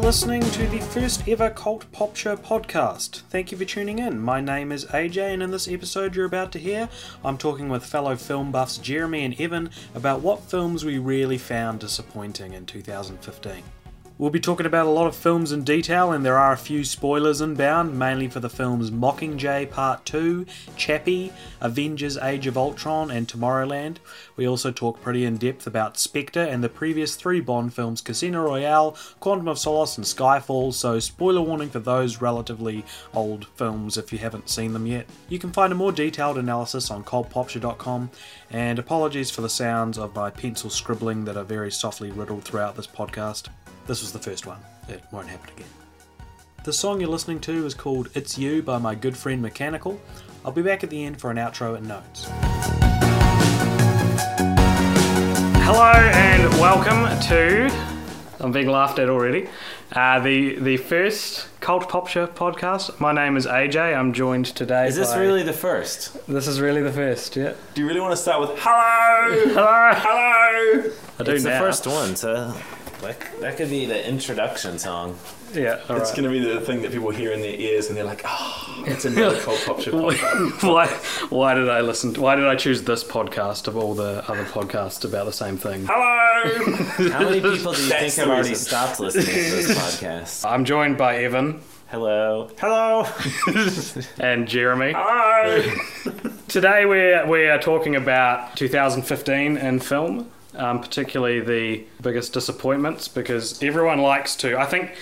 Listening to the first ever Cult Pop Show podcast. Thank you for tuning in. My name is AJ, and in this episode you're about to hear, I'm talking with fellow film buffs Jeremy and Evan about what films we really found disappointing in 2015. We'll be talking about a lot of films in detail, and there are a few spoilers inbound, mainly for the films Mockingjay Part 2, Chappie, Avengers Age of Ultron, and Tomorrowland. We also talk pretty in depth about Spectre and the previous three Bond films Casino Royale, Quantum of Solace, and Skyfall, so spoiler warning for those relatively old films if you haven't seen them yet. You can find a more detailed analysis on cultpopture.com, and apologies for the sounds of my pencil scribbling that are very softly riddled throughout this podcast. This was the first one. It won't happen again. The song you're listening to is called It's You by my good friend Mechanical. I'll be back at the end for an outro and notes. Hello and welcome to. I'm being laughed at already. Uh, the the first Cult Pop Show podcast. My name is AJ. I'm joined today. Is this by- really the first? This is really the first. Yeah. Do you really want to start with hello? Hello. hello. I do It's the now. first one, so that, that could be the introduction song. Yeah. All It's right. going to be the thing that people hear in their ears and they're like, oh, it's another Cult Pop Show podcast. why, why did I listen? To, why did I choose this podcast of all the other podcasts about the same thing? Hello. How many people do you That's think have already reason. stopped listening to this podcast? I'm joined by Evan Hello. hello. and Jeremy. Hello. Today we're we are talking about 2015 in film, um, particularly the biggest disappointments, because everyone likes to. I think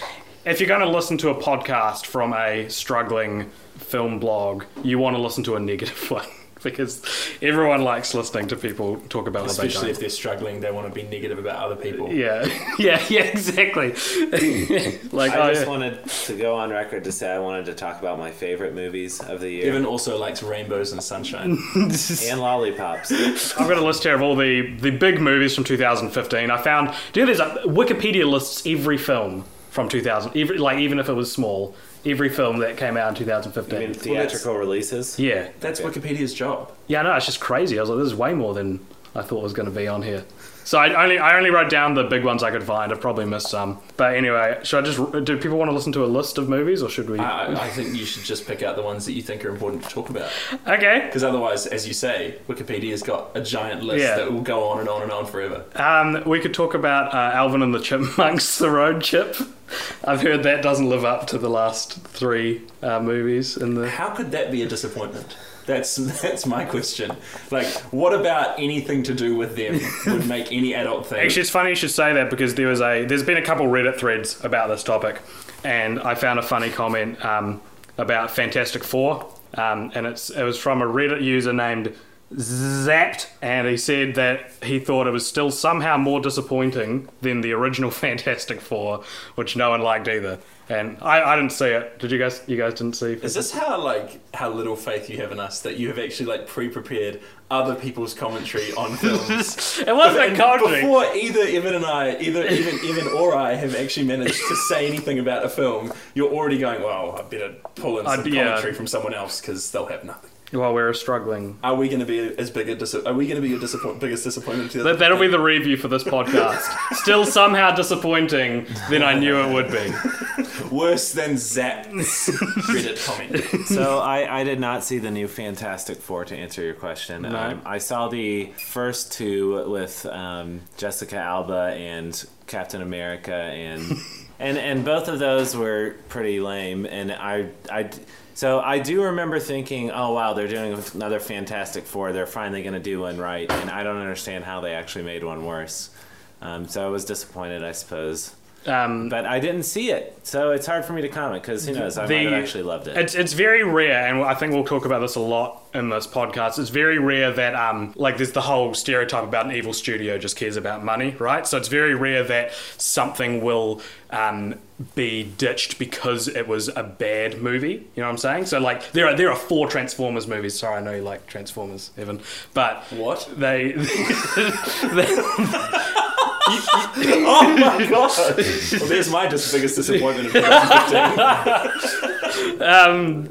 if you're going to listen to a podcast from a struggling film blog, you want to listen to a negative one. Because everyone likes listening to people talk about what they Especially don't. if they're struggling, they want to be negative about other people. Yeah, yeah, yeah, exactly. like, I oh, just yeah. wanted to go on record to say I wanted to talk about my favorite movies of the year Evan also likes rainbows and sunshine. and lollipops. I've got a list here of all the, the big movies from 2015. I found, do you know, there's a, Wikipedia lists every film from 2000, every, like even if it was small, every film that came out in 2015. I mean, theatrical releases. yeah, That's Wikipedia's job. yeah, no, it's just crazy. I was like, this is way more than I thought was going to be on here. So I only I only wrote down the big ones I could find. I've probably missed some, but anyway, should I just do people want to listen to a list of movies or should we? I, I think you should just pick out the ones that you think are important to talk about. okay, Because otherwise, as you say, Wikipedia's got a giant list Yeah. that will go on and on and on forever. Um, we could talk about uh, Alvin and the Chipmunks, The Road Chip. I've heard that doesn't live up to the last three uh, movies in the. How could that be a disappointment? That's that's my question. Like, what about anything to do with them would make any adult think? Actually, it's funny you should say that because there was a there's been a couple Reddit threads about this topic, and I found a funny comment um, about Fantastic Four, um, and it's it was from a Reddit user named Zapped, and he said that he thought it was still somehow more disappointing than the original Fantastic Four, which no one liked either. And I, I didn't see it. Did you guys? You guys didn't see? Is this how like how little faith you have in us that you have actually like pre-prepared other people's commentary on films? It wasn't commentary. Before either Evan and I, either even Evan or I have actually managed to say anything about a film, you're already going, "Well, I better pull in some I'd- yeah. commentary from someone else because they'll have nothing." While we're struggling. Are we going to be as big a dis- Are we going to be your disappoint- biggest disappointment? to That, that'll be the review for this podcast. Still somehow disappointing than I knew it would be. worse than Zap's Reddit comment. So I, I did not see the new Fantastic Four to answer your question. Um, I saw the first two with um, Jessica Alba and Captain America, and and and both of those were pretty lame. And I I so I do remember thinking, oh wow, they're doing another Fantastic Four. They're finally going to do one right, and I don't understand how they actually made one worse. Um, so I was disappointed, I suppose. Um, but I didn't see it, so it's hard for me to comment because who knows? I The- might have actually loved it. It's it's very rare, and I think we'll talk about this a lot in this podcast. It's very rare that um like there's the whole stereotype about an evil studio just cares about money, right? So it's very rare that something will um be ditched because it was a bad movie. You know what I'm saying? So like there are there are four Transformers movies. Sorry, I know you like Transformers, Evan, but What? they. Oh my god! well, there's my dis- biggest disappointment of 2015. um,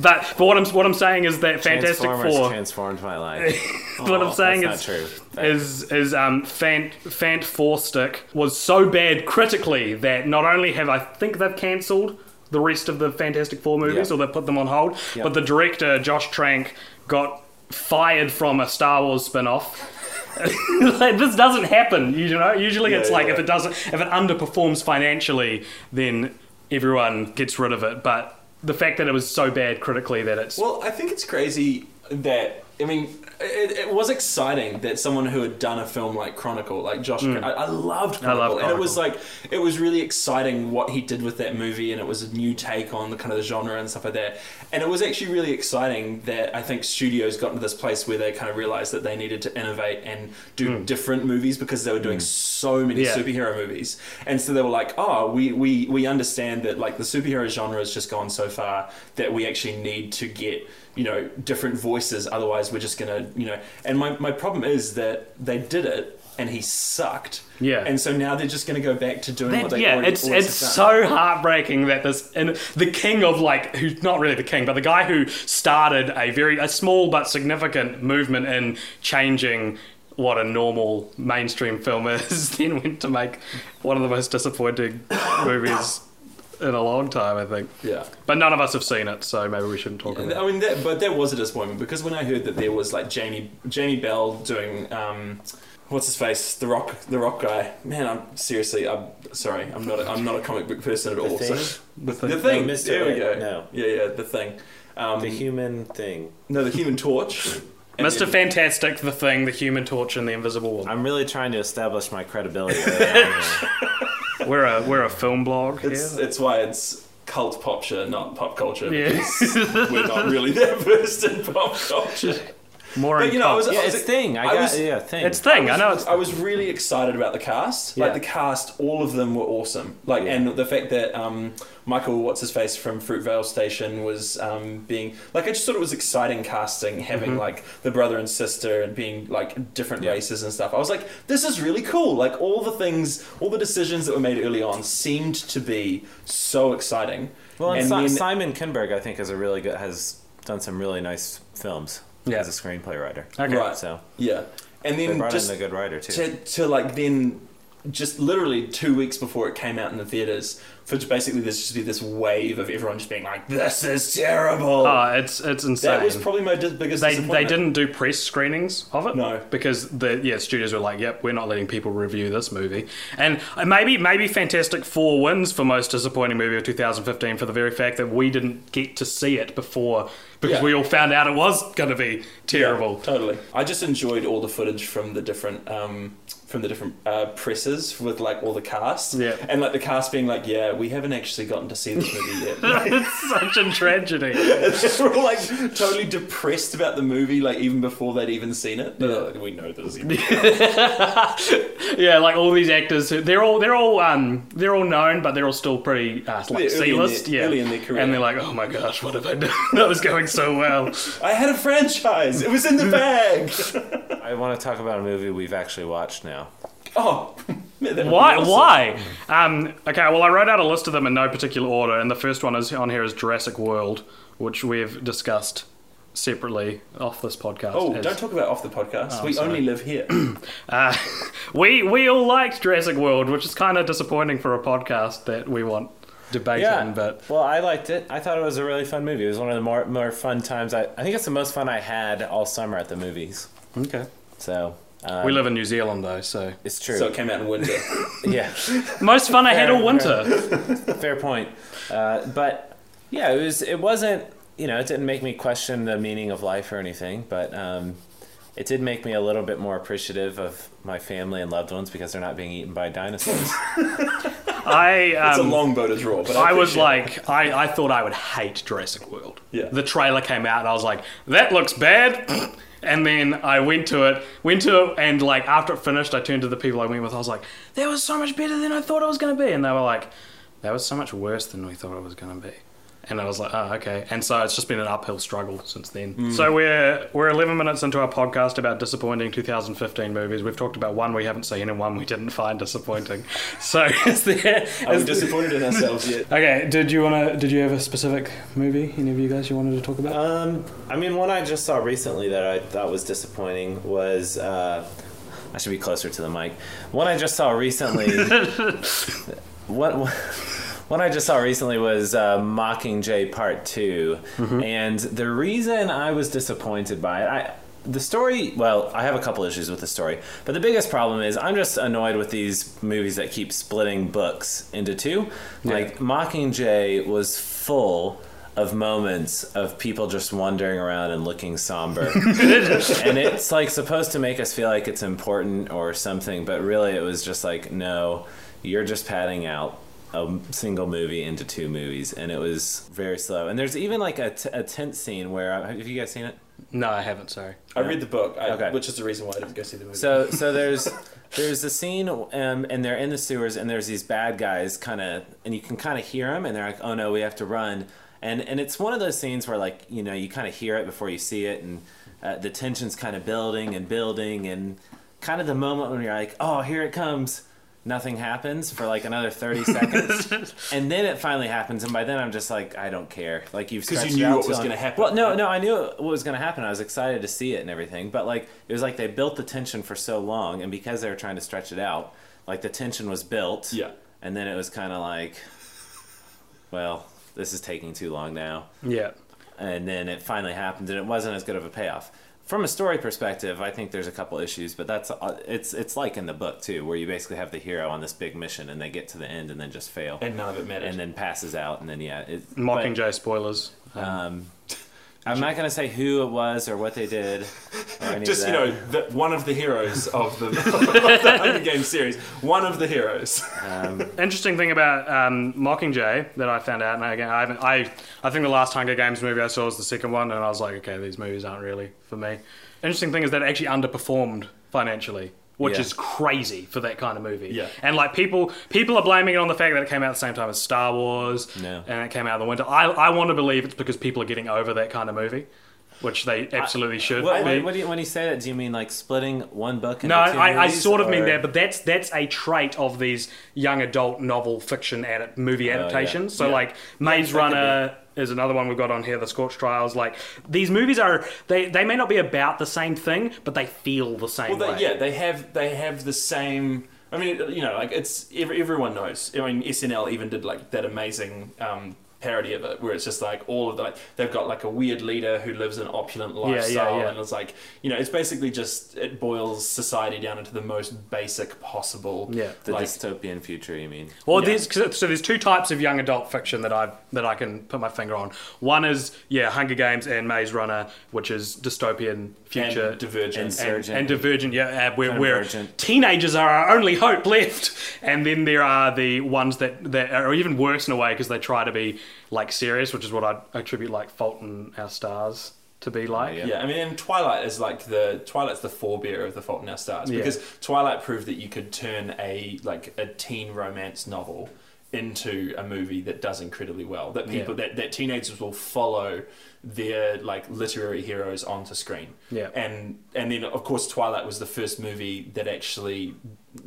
but but what I'm what I'm saying is that Fantastic Four. transformed my life. what I'm saying is not true. is is um Fant Fant Four Stick was so bad critically that not only have I think they've cancelled the rest of the Fantastic Four movies Yeah. or they put them on hold, Yeah. but the director Josh Trank got fired from a Star Wars spin-off. like, this doesn't happen, you know. Usually, Yeah, it's like yeah. if it doesn't, if it underperforms financially, then everyone gets rid of it. But the fact that it was so bad critically that it's Well, I think it's crazy that I mean, it, it was exciting that someone who had done a film like Chronicle, like Josh, mm. I, I loved Chronicle, love and it was like it was really exciting what he did with that movie, and it was a new take on the kind of the genre and stuff like that. And it was actually really exciting that I think studios got into this place where they kind of realized that they needed to innovate and do hmm. different movies because they were doing hmm. so many Yeah. superhero movies, and so they were like, oh, we we we understand that like the superhero genre has just gone so far that we actually need to get you know different voices. Otherwise we're just gonna you know. And my, my problem is that they did it and he sucked Yeah. and so now they're just gonna go back to doing what they yeah, already, it's it's so heartbreaking that this and the king of like who's not really the king, but the guy who started a very a small but significant movement in changing what a normal mainstream film is, then went to make one of the most disappointing movies in a long time, I think. yeah But none of us have seen it, so maybe we shouldn't talk about it. I mean, that, but that was a disappointment because when I heard that there was like Jamie Jamie Bell doing um, what's his face, the rock the rock guy. Man, I'm seriously, I'm sorry, I'm not a, I'm not a comic book person at all. Thing? So, the, Thing? the thing, No, Mr. there we go. No. Yeah, yeah, the thing. Um, The human thing. no, the Human Torch. Mr. then- Fantastic, The Thing, The Human Torch, and The Invisible Woman. I'm really trying to establish my credibility. early on here. We're a we're a film blog It's, here. it's why it's cult popture, not pop culture. Yeah. We're not really that versed in pop culture. More But you know, I was, cult. yeah, I was, it's thing. I, I got was- yeah, thing. it's thing. I know it's I was really excited about the cast. Yeah. Like the cast, all of them were awesome. Like, Yeah. and the fact that um, Michael, what's his face from Fruitvale Station, was um, being like, I just thought it was exciting casting, having like the brother and sister and being like different Yeah. races and stuff. I was like, this is really cool. Like all the things, all the decisions that were made early on seemed to be so exciting. Well, and, and Si- then- Simon Kinberg, I think, is a really good has done some really nice films Yeah. as a screenplay writer. Okay. Right. So yeah, and then brought just in a good writer too. to, to like then just literally two weeks before it came out in the theaters for basically there's just be this wave of everyone just being like this is terrible Oh, it's it's insane. that was probably my biggest they they didn't do press screenings of it. No. because the yeah studios were like, yep, we're not letting people review this movie. And maybe maybe Fantastic Four wins for most disappointing movie of 2015 for the very fact that we didn't get to see it before because Yeah. we all found out it was going to be terrible. Yeah, totally I just enjoyed all the footage from the different um from the different uh, presses with like all the cast Yeah. and like the cast being like yeah we haven't actually gotten to see this movie yet it's such a tragedy. they were all like totally depressed about the movie like even before they'd even seen it They're like, we know this is yeah, like all these actors, who- they're all they're all um they're all known, but they're all still pretty uh, like They're early in C-list. yeah, early in their career. and they're like, oh my gosh, what have I done? that was going so well. I had a franchise. It was in the bag. I want to talk about a movie we've actually watched now. Oh, man, that would be Why? awesome. Why? Um, okay, well, I wrote out a list of them in no particular order, and the first one is on here is Jurassic World, which we've discussed separately off this podcast. Oh, as- don't talk about off the podcast. Oh, we sorry. only live here. Uh, we we all liked Jurassic World, which is kind of disappointing for a podcast that we want debate in, but well, I liked it. I thought it was a really fun movie. It was one of the more more fun times. I, I think it's the most fun I had all summer at the movies. okay. So um, We live in New Zealand though, so It's true. so it came out in winter. yeah, most fun I had all winter. fair point. Uh, but yeah, it was. It wasn't. You know, it didn't make me question the meaning of life or anything, but um, it did make me a little bit more appreciative of my family and loved ones because they're not being eaten by dinosaurs. I um, it's a long boat as raw, but I, I was like, I, I thought I would hate Jurassic World. Yeah. The trailer came out and I was like, that looks bad. And then I went to it, went to it, and like after it finished, I turned to the people I went with. I was like, that was so much better than I thought it was going to be. And they were like, that was so much worse than we thought it was going to be. And I was like, oh, okay. And so it's just been an uphill struggle since then. Mm. So we're we're 11 minutes into our podcast about disappointing 2015 movies. We've talked about one we haven't seen and one we didn't find disappointing. So is there? Are we is- disappointed in ourselves yet? Okay, did you want to? Did you have a specific movie? Any of you guys you wanted to talk about? Um, I mean, one I just saw recently that I thought was disappointing was. Uh, I should be closer to the mic. One I just saw recently. what, what one I just saw recently was uh, Mockingjay Part 2 and the reason I was disappointed by it, I. The story, well, I have a couple issues with the story, but the biggest problem is I'm just annoyed with these movies that keep splitting books into two. Like Mockingjay was full of moments of people just wandering around and looking somber. and it's like supposed to make us feel like it's important or something, but really it was just like, no, you're just padding out a single movie into two movies, and it was very slow. And there's even like a, t- a tent scene where have you guys seen it? no, I haven't. Sorry. I read the book, I, Okay. which is the reason why I didn't go see the movie. So so there's there's a scene um, and they're in the sewers and there's these bad guys kind of and you can kind of hear them and they're like oh no we have to run and and it's one of those scenes where like you know you kind of hear it before you see it and uh, the tension's kind of building and building and kind of the moment when you're like oh here it comes nothing happens for like another 30 seconds and then it finally happens and by then i'm just like i don't care like you've 'Cause you stretched knew out what was gonna happen. well no no i knew what was going to happen i was excited to see it and everything but like it was like they built the tension for so long and because they were trying to stretch it out like the tension was built Yeah. and then it was kind of like well this is taking too long now Yeah. and then it finally happened and it wasn't as good of a payoff from a story perspective i think there's a couple issues but that's uh, it's it's like in the book too where you basically have the hero on this big mission and they get to the end and then just fail and none of it matters, and then passes out and then yeah it, Mockingjay spoilers. um, i'm not going to say who it was or what they did just you know, the, one of the heroes of the, of the Hunger Games series. One of the heroes. Interesting thing about um, Mockingjay that I found out, and again, I haven't. I I think the last Hunger Games movie I saw was the second one, and I was like, okay, these movies aren't really for me. Interesting thing is that it actually underperformed financially. Which Yeah. is crazy for that kind of movie. Yeah. And like people people are blaming it on the fact that it came out at the same time as Star Wars No. and it came out in the winter. I, I want to believe it's because people are getting over that kind of movie. Which they absolutely should What, be. what, do you, when you say that, do you mean like splitting one book into No, two I, I sort of mean or- that, but that's that's a trait of these young adult novel fiction edit, movie oh, yeah. adaptations. So Yeah. like Maze Runner is another one we've got on here, The Scorch Trials. Like these movies are they they may not be about the same thing, but they feel the same Well, way. they, yeah, they have they have the same. I mean, you know, like it's everyone knows. I mean, SNL even did like that amazing um, parody of it, where it's just like all of the like they've got like a weird leader who lives an opulent yeah, lifestyle, yeah. and it's like you know, it's basically just it boils society down into the most basic possible. Yeah. the like, dystopian future. You mean? Well, Yeah. there's so there's two types of young adult fiction that I that I can put my finger on. One is yeah, Hunger Games and Maze Runner, which is dystopian future and Divergent. And- and, and Divergent, yeah, uh, where, where teenagers are our only hope left. And then there are the ones that, that are even worse in a way because they try to be like serious, which is what I attribute like Fault in Our Stars to be like. yeah. Yeah, I mean, and Twilight is like the Twilight's the forebearer of the Fault in Our Stars Yeah. because Twilight proved that you could turn a like a teen romance novel into a movie that does incredibly well. That people Yeah. that, that teenagers will follow their like literary heroes onto screen. Yeah. and and then of course Twilight was the first movie that actually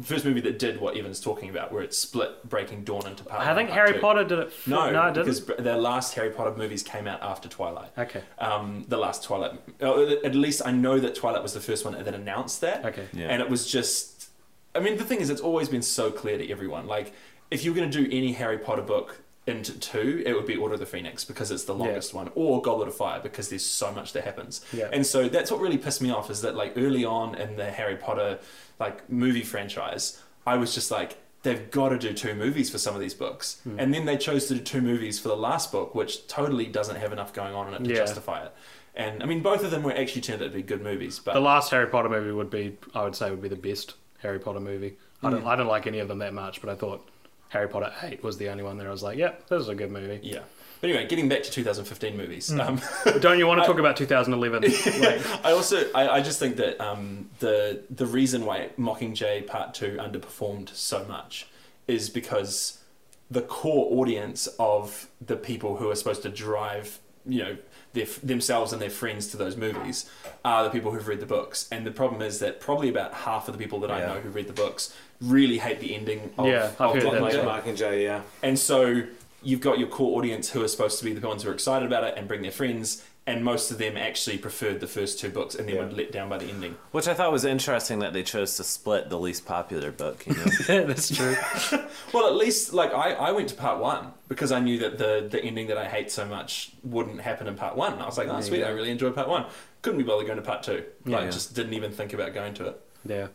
first movie that did what Evan's talking about, where it split Breaking Dawn into part. I think part Harry two. Potter did it. f- No, no, it didn't. because the last Harry Potter movies came out after Twilight. Okay. Um, the last Twilight. uh, At least I know that Twilight was the first one that announced that. Okay. Yeah. And it was just. I mean, the thing is, it's always been so clear to everyone. Like, if you're going to do any Harry Potter book into two, it would be Order of the Phoenix because it's the longest one, or Goblet of Fire because there's so much that happens. Yeah. And so that's what really pissed me off is that like early on in the Harry Potter like movie franchise, I was just like, they've got to do two movies for some of these books, Hmm. and then they chose to do two movies for the last book, which totally doesn't have enough going on in it to Yeah. justify it. And I mean, both of them were actually turned out to be good movies, but The last Harry Potter movie would be, I would say, would be the best Harry Potter movie. I Hmm. don't, I don't like any of them that much, but I thought Harry Potter 8 was the only one that I was like, yep, this is a good movie. Yeah. But anyway, getting back to 2015 movies. Hmm. Um, Don't you want to talk about 2011? Like, I also I, I just think that um, the the reason why Mockingjay Part Two underperformed so much is because the core audience of the people who are supposed to drive you know their, themselves and their friends to those movies are the people who've read the books and the problem is that probably about half of the people that I know who read the books really hate the ending of, Yeah, I've of heard that Mockingjay. too. Mockingjay, yeah. And so you've got your core audience who are supposed to be the ones who are excited about it and bring their friends, and most of them actually preferred the first two books and then Yeah. were let down by the ending. Which I thought was interesting that they chose to split the least popular book. You know, that's true. Well, at least like I, I went to part one because I knew that the the ending that I hate so much wouldn't happen in part one. And I was like, oh sweet, I really enjoyed part one. Couldn't be bothered going to part two. Like, Yeah. just didn't even think about going to it. Yeah.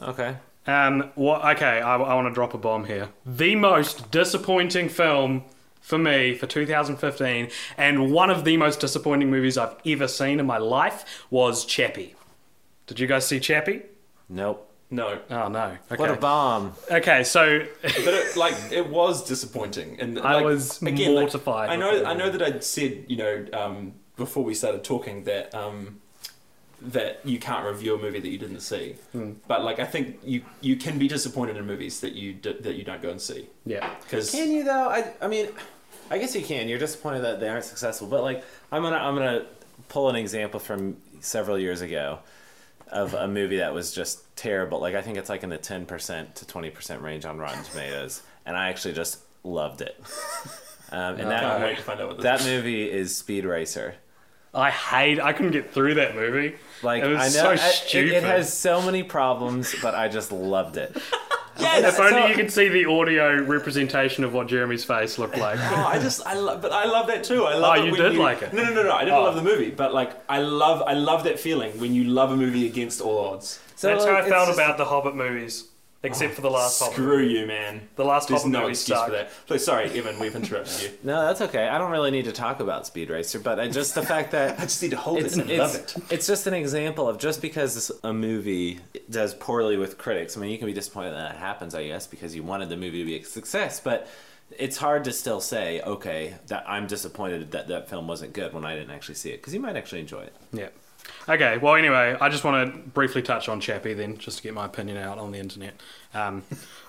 okay. Um, what, okay, I, I want to drop a bomb here. The most disappointing film for me for 2015, and one of the most disappointing movies I've ever seen in my life was Chappie. Did you guys see Chappie? Nope. No, Oh no. Okay. What a bomb. okay, so but it, like it was disappointing, and I was like, mortified I know, I know that I'd said, you know, um, before we started talking that um, that you can't review a movie that you didn't see, Hmm. but like I think you you can be disappointed in movies that you d- that you don't go and see yeah. because Can you though? I I mean, I guess you can. You're disappointed that they aren't successful, but like I'm gonna I'm gonna pull an example from several years ago of a movie that was just terrible. Like I think it's like in the 10% to 20% range on Rotten Tomatoes, and I actually just loved it. Um, and I that to find out what this that movie is Speed Racer. I hate. I couldn't get through that movie. Like it was I know so I- it- stupid. It, has so many problems, but I just loved it. Yes. if only so- you could see the audio representation of what Jeremy's face looked like. Oh, I just I love, but I love that too. I love. Oh, it you when did like it? No, no, no, no. I didn't Oh. love the movie, but like I love, I love that feeling when you love a movie against all odds. So That's like, how I it's felt just- about the Hobbit movies, except for the last Hobbit. Screw you, man. The last There's Hobbit no movie excuse sucked. for that. Please, sorry, Evan, we've interrupted you. No, that's okay. I don't really need to talk about Speed Racer, but I just the fact that I just need to hold it and it's, love it. it's just an example of just because a movie does poorly with critics. I mean, you can be disappointed that that happens, I guess, because you wanted the movie to be a success. But it's hard to still say, okay, that I'm disappointed that that film wasn't good when I didn't actually see it, because you might actually enjoy it. Yeah. Okay. Well, anyway, I just want to briefly touch on Chappie then, just to get my opinion out on the internet. Um,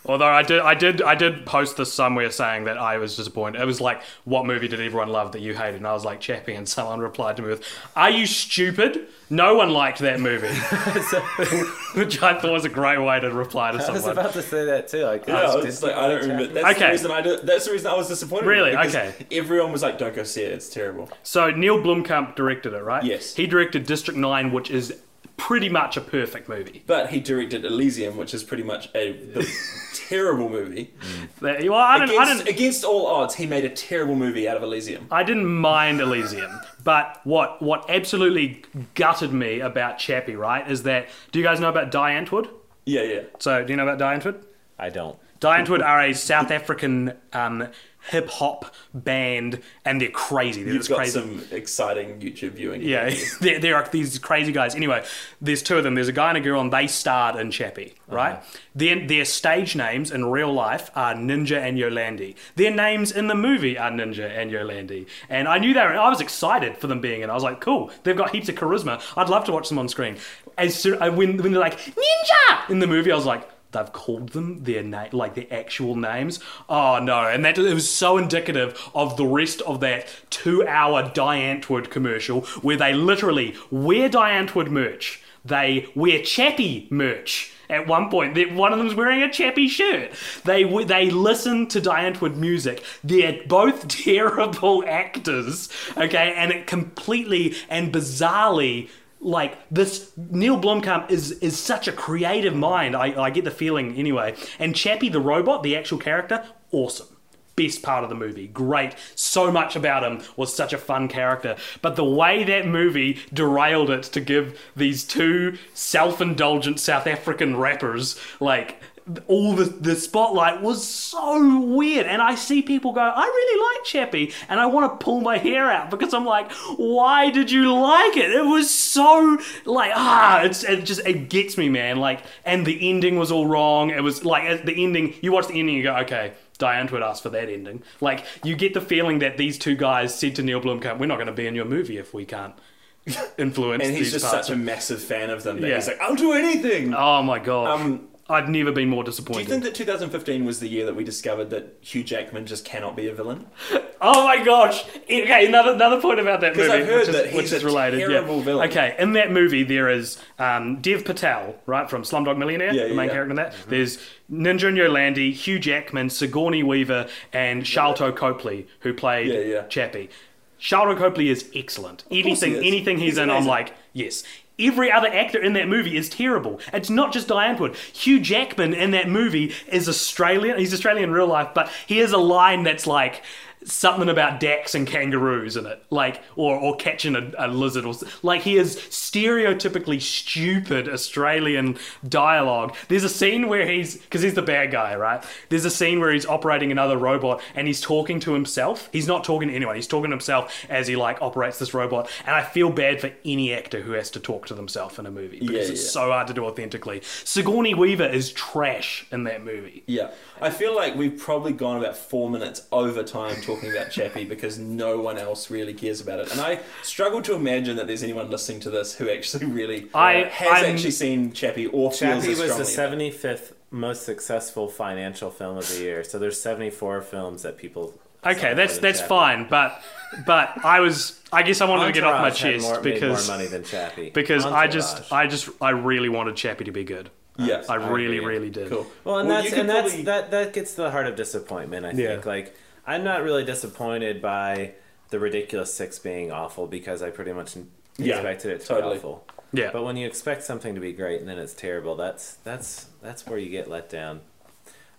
although I did, I did, I did post this somewhere saying that I was disappointed. It was like, "What movie did everyone love that you hated?" And I was like, "Chappie." And someone replied to me with, "Are you stupid? No one liked that movie," which I thought was a great way to reply to someone. I was about to say that too. Like, Yeah, oh, it's did like, I don't remember. That's Okay. the reason I did, That's the reason I was disappointed. Really? Okay. Everyone was like, "Don't go see it. It's terrible." So Neil Blomkamp directed it, right? Yes. He directed District Nine, which is pretty much a perfect movie. But he directed Elysium, which is pretty much a the terrible movie. That- Well, I didn't, I Against, didn't, against all odds, he made a terrible movie out of Elysium. I didn't mind Elysium, but what what absolutely gutted me about Chappie, right, is that do you guys know about Die Antwoord? Yeah, yeah. So do you know about Die Antwoord? I don't. Die Antwoord are a South African um, hip hop band, and they're crazy. They're You've got crazy. some exciting YouTube viewing. Yeah, there, there are these crazy guys. Anyway, there's two of them. There's a guy and a girl, and they starred in Chappie, right? Their, their stage names in real life are Ninja and Yolandi. Their names in the movie are Ninja and Yolandi. And I knew they were, I was excited for them being in. I was like, cool, they've got heaps of charisma. I'd love to watch them on screen. As soon, uh, when, when they're like, Ninja! in the movie, I was like, they've called them their name, like their actual names. Oh no! And that it was so indicative of the rest of that two-hour Die Antwoord commercial, where they literally wear Die Antwoord merch, they wear Chappie merch. At one point, one of them's wearing a Chappie shirt. They they listen to Die Antwoord music. They're both terrible actors, okay, and it completely and bizarrely like this Neil Blomkamp is is such a creative mind. I, I get the feeling anyway. And Chappie the robot, the actual character, awesome. Best part of the movie. Great. So much about him was such a fun character. But the way that movie derailed it to give these two self-indulgent South African rappers like all the the spotlight was so weird and i see people go i really like chappie and i want to pull my hair out because i'm like why did you like it it was so like ah it's it just it gets me man like and the ending was all wrong it was like at the ending you watch the ending you go okay Die Antwoord ask for that ending. Like, you get the feeling that these two guys said to Neil Blomkamp, "We're not going to be in your movie if we can't influence." And he's just parts such a massive fan of them that Yeah. he's like, I'll do anything. Oh my god! Um, I've never been more disappointed. do you think that 2015 was the year that we discovered that Hugh Jackman just cannot be a villain? Oh my gosh! Okay, another another point about that movie, which is, which is a related. terrible yeah. villain. Okay, in that movie there is um, Dev Patel, right from Slumdog Millionaire, Yeah, the main yeah. character in that. There's Ninja Yolandi, Hugh Jackman, Sigourney Weaver, and Sharlto Copley, who played Yeah, yeah. Chappie. Sharlto Copley is excellent. Anything, he is. anything he's, He's in, I'm like, yes. Every other actor in that movie is terrible. It's not just Die Antwoord. Hugh Jackman in that movie is Australian. He's Australian in real life, but he has a line that's like something about Dax and kangaroos in it, like or or catching a, a lizard or like he is stereotypically stupid Australian dialogue. There's a scene where he's because he's the bad guy, right? There's a scene where he's operating another robot and he's talking to himself. He's not talking to anyone. He's talking to himself as he like operates this robot. And I feel bad for any actor who has to talk to themselves in a movie because Yeah, it's so hard to do authentically. Sigourney Weaver is trash in that movie. Yeah. I feel like we've probably gone about four minutes over time talking about Chappie because no one else really cares about it. And I struggle to imagine that there's anyone listening to this who actually really I- has I'm- actually seen Chappie or Chappie as was the strongly. 75th most successful financial film of the year. So there's 74 films that people. Okay, that's that's Chappie. fine, but but I was I guess I wanted to get off my chest more, because more money than Chappie. because I just I just I really wanted Chappie to be good. Yeah. I really agree. really did. Cool. Well, and Well, that's you could and that's that that gets to the heart of disappointment. I Yeah. think like I'm not really disappointed by the ridiculous six being awful because I pretty much Yeah, expected it to totally. be awful. Yeah. But when you expect something to be great and then it's terrible, that's that's that's where you get let down.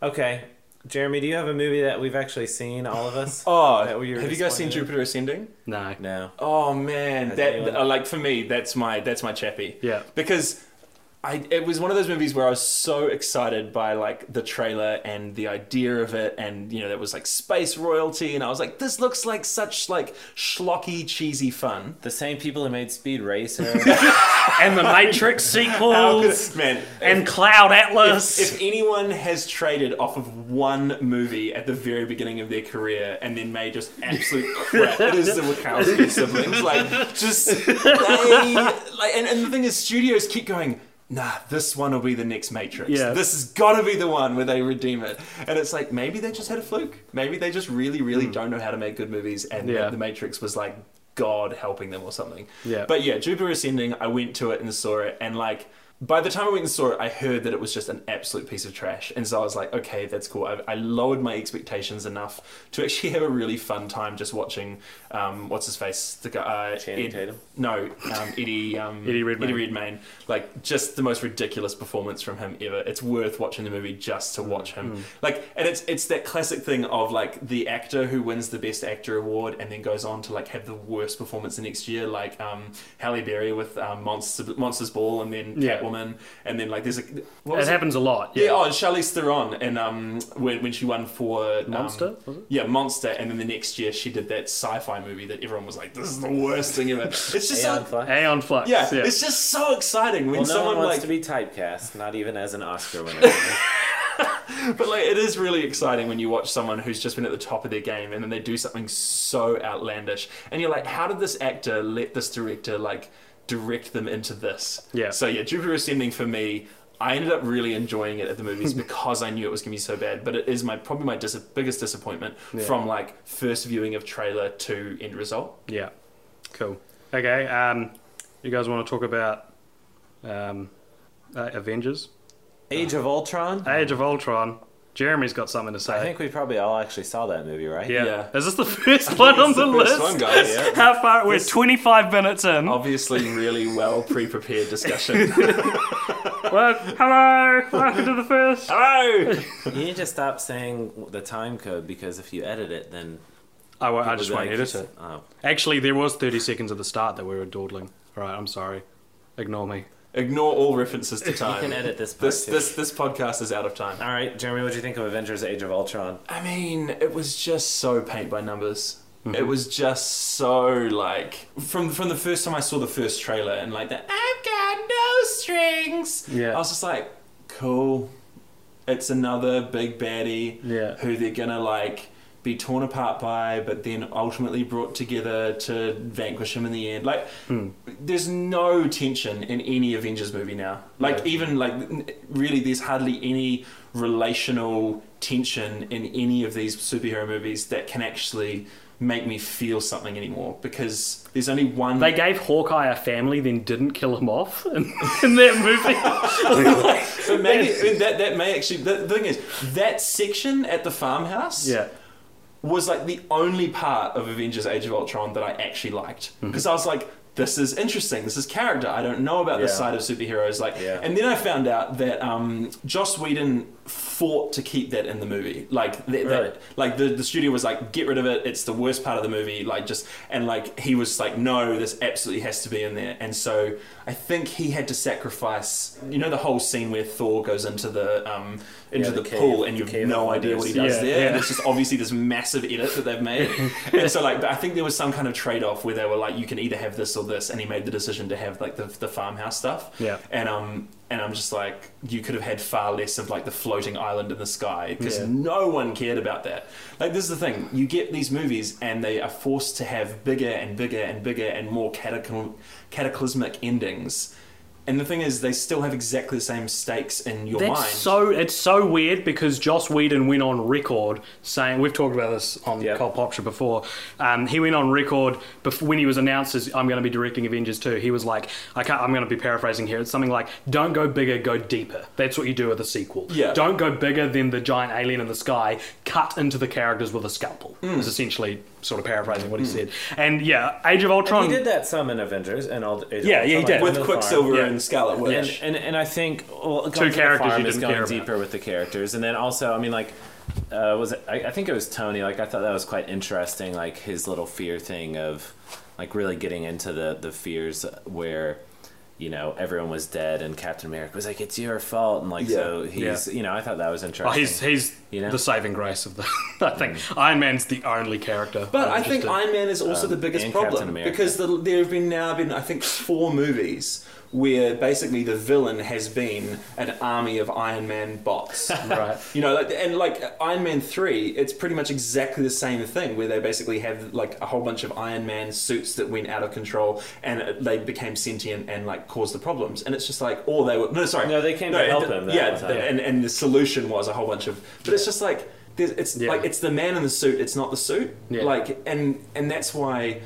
Okay, Jeremy, do you have a movie that we've actually seen, all of us? Oh, That we were have you guys seen? Jupiter Ascending? No. No. Oh man, Has that anyone- uh, like for me, that's my that's my Chappie. Yeah. because I it was one of those movies where I was so excited by like the trailer and the idea of it, and you know there was like space royalty, and I was like, this looks like such like schlocky, cheesy fun. The same people who made Speed Racer. And the Matrix sequels it- man, and Cloud Atlas. if anyone has traded off of one movie at the very beginning of their career and then made just absolute crap, it is the Wachowski siblings. Like, just they like, and, and the thing is, studios keep going. Nah, this one will be the next Matrix. Yeah. This has got to be the one where they redeem it. And it's like maybe they just had a fluke. Maybe they just really, really hmm. don't know how to make good movies, and. Yeah. the Matrix was like God helping them or something. Yeah. But yeah, Jupiter Ascending, I went to it and saw it, and like by the time I went and saw it, I heard that it was just an absolute piece of trash, and so I was like, okay, that's cool. I, I lowered my expectations enough to actually have a really fun time just watching. Um, what's his face? The guy. Uh, Channing Ed- Tatum? No, um, Eddie. Um, Eddie Redmayne. Eddie Redmayne. Like just the most ridiculous performance from him ever. It's worth watching the movie just to watch him. Like, and it's it's that classic thing of like the actor who wins the best actor award and then goes on to like have the worst performance the next year, like um, Halle Berry with um, Monster, Monsters Ball, and then Yeah. Catwoman, and then like there's a what it was it? happens a lot. Yeah, Yeah. oh, and Charlize Theron, and um, when when she won for um, Monster, was it? Yeah, Monster, and then the next year she did that sci-fi movie that everyone was like, "This is the worst thing ever." It's just Aeon so, Flux. Aeon Flux. yeah, Yeah. it's just so exciting when Well, no someone one wants like, to be typecast, not even as an Oscar winner. but like, it is really exciting when you watch someone who's just been at the top of their game and then they do something so outlandish, and you're like, "How did this actor let this director like direct them into this?" Yeah. So yeah, Jupiter Ascending for me. I ended up really enjoying it at the movies because I knew it was going to be so bad. But it is my probably my dis- biggest disappointment from like first viewing of trailer to end result. Yeah. Cool. Okay. Um, you guys want to talk about um, uh, Avengers? Age of Ultron. Age of Ultron. Jeremy's got something to say. I think we probably all actually saw that movie, right? yeah. Yeah. Is this the first one on It's the, the first list? one, guys. How far? We're 25 minutes in. Obviously, really well pre-prepared discussion. Well, hello. Welcome to the first. Hello. You need to stop saying the time code because if you edit it, then I, won't- I just be won't edit it. Oh, Actually, there was 30 seconds at the start that we were dawdling. All right, I'm sorry. Ignore me. Ignore all references to time. you time. can edit this. Part This too. this this podcast is out of time. All right, Jeremy, what do you think of Avengers: Age of Ultron? I mean, it was just so paint by numbers. Mm-hmm. It was just so like from from the first time I saw the first trailer and like that I've got no strings. Yeah. I was just like, cool. it's another big baddie Yeah. who they're gonna like be torn apart by, but then ultimately brought together to vanquish him in the end. Like, Hmm. there's no tension in any Avengers movie now. Like, even like really, there's hardly any relational tension in any of these superhero movies that can actually make me feel something anymore because there's only one They gave Hawkeye a family, then didn't kill him off in, in that movie. maybe that that may actually the, the thing is that section at the farmhouse yeah. Was like the only part of Avengers Age of Ultron that I actually liked Mm-hmm. because I was like this is interesting this is character I don't know about this side of superheroes like Yeah. and then I found out that um, Joss Whedon fought to keep that in the movie like that, Really? that like the, the studio was like get rid of it it's the worst part of the movie like just and like he was like no this absolutely has to be in there and so I think he had to sacrifice you know the whole scene where Thor goes into the um into Yeah, the, the cave- pool and you've no idea what he does Yeah, there and it's just obviously this massive edit that they've made and so like but I think there was some kind of trade-off where they were like you can either have this or this and he made the decision to have like the, the farmhouse stuff Yeah. and um and I'm just like you could have had far less of like the floating island in the sky because Yeah. no one cared about that like this is the thing you get these movies and they are forced to have bigger and bigger and bigger and more catacl- cataclysmic endings and the thing is they still have exactly the same stakes in your That's mind so it's so weird because Joss Whedon went on record saying we've talked about this on Yep. Pop Show before. Um, he went on record before, when he was announced as I'm going to be directing Avengers 2. He was like, I can't, I'm going to be paraphrasing here. It's something like, "Don't go bigger, go deeper." That's what you do with a sequel. Yeah. Don't go bigger than the giant alien in the sky. Cut into the characters with a scalpel. Mm. Is essentially sort of paraphrasing what he said. And yeah, Age of Ultron. He did that some in Avengers and all. Age of Yeah, yeah, he did. like, with Quicksilver farm. and Scarlet Witch And, and and I think well, Two Going to the characters Farm you is didn't going care about. deeper with the characters, and then also I mean like. Uh, was it, I, I think it was Tony. Like I thought that was quite interesting. Like his little fear thing of, like really getting into the the fears where, you know, everyone was dead and Captain America was like, "It's your fault," and like Yeah. so he's you know I thought that was interesting. Oh, interesting. he's he's You know? the saving grace of the. I think Iron Man's the only character. But I'm think Iron Man is also Um, the biggest problem because the, there have been now been I think four movies where basically the villain has been an army of Iron Man bots. Right. You know, like, and like Iron Man three, it's pretty much exactly the same thing where they basically have like a whole bunch of Iron Man suits that went out of control and it- they became sentient and like caused the problems. And it's just like, or they were no, sorry, No, they came to it- help him that Yeah, time. and and the solution was a whole bunch of, but it's just like. There's, it's Yeah. like it's the man in the suit. It's not the suit. Yeah. Like and and that's why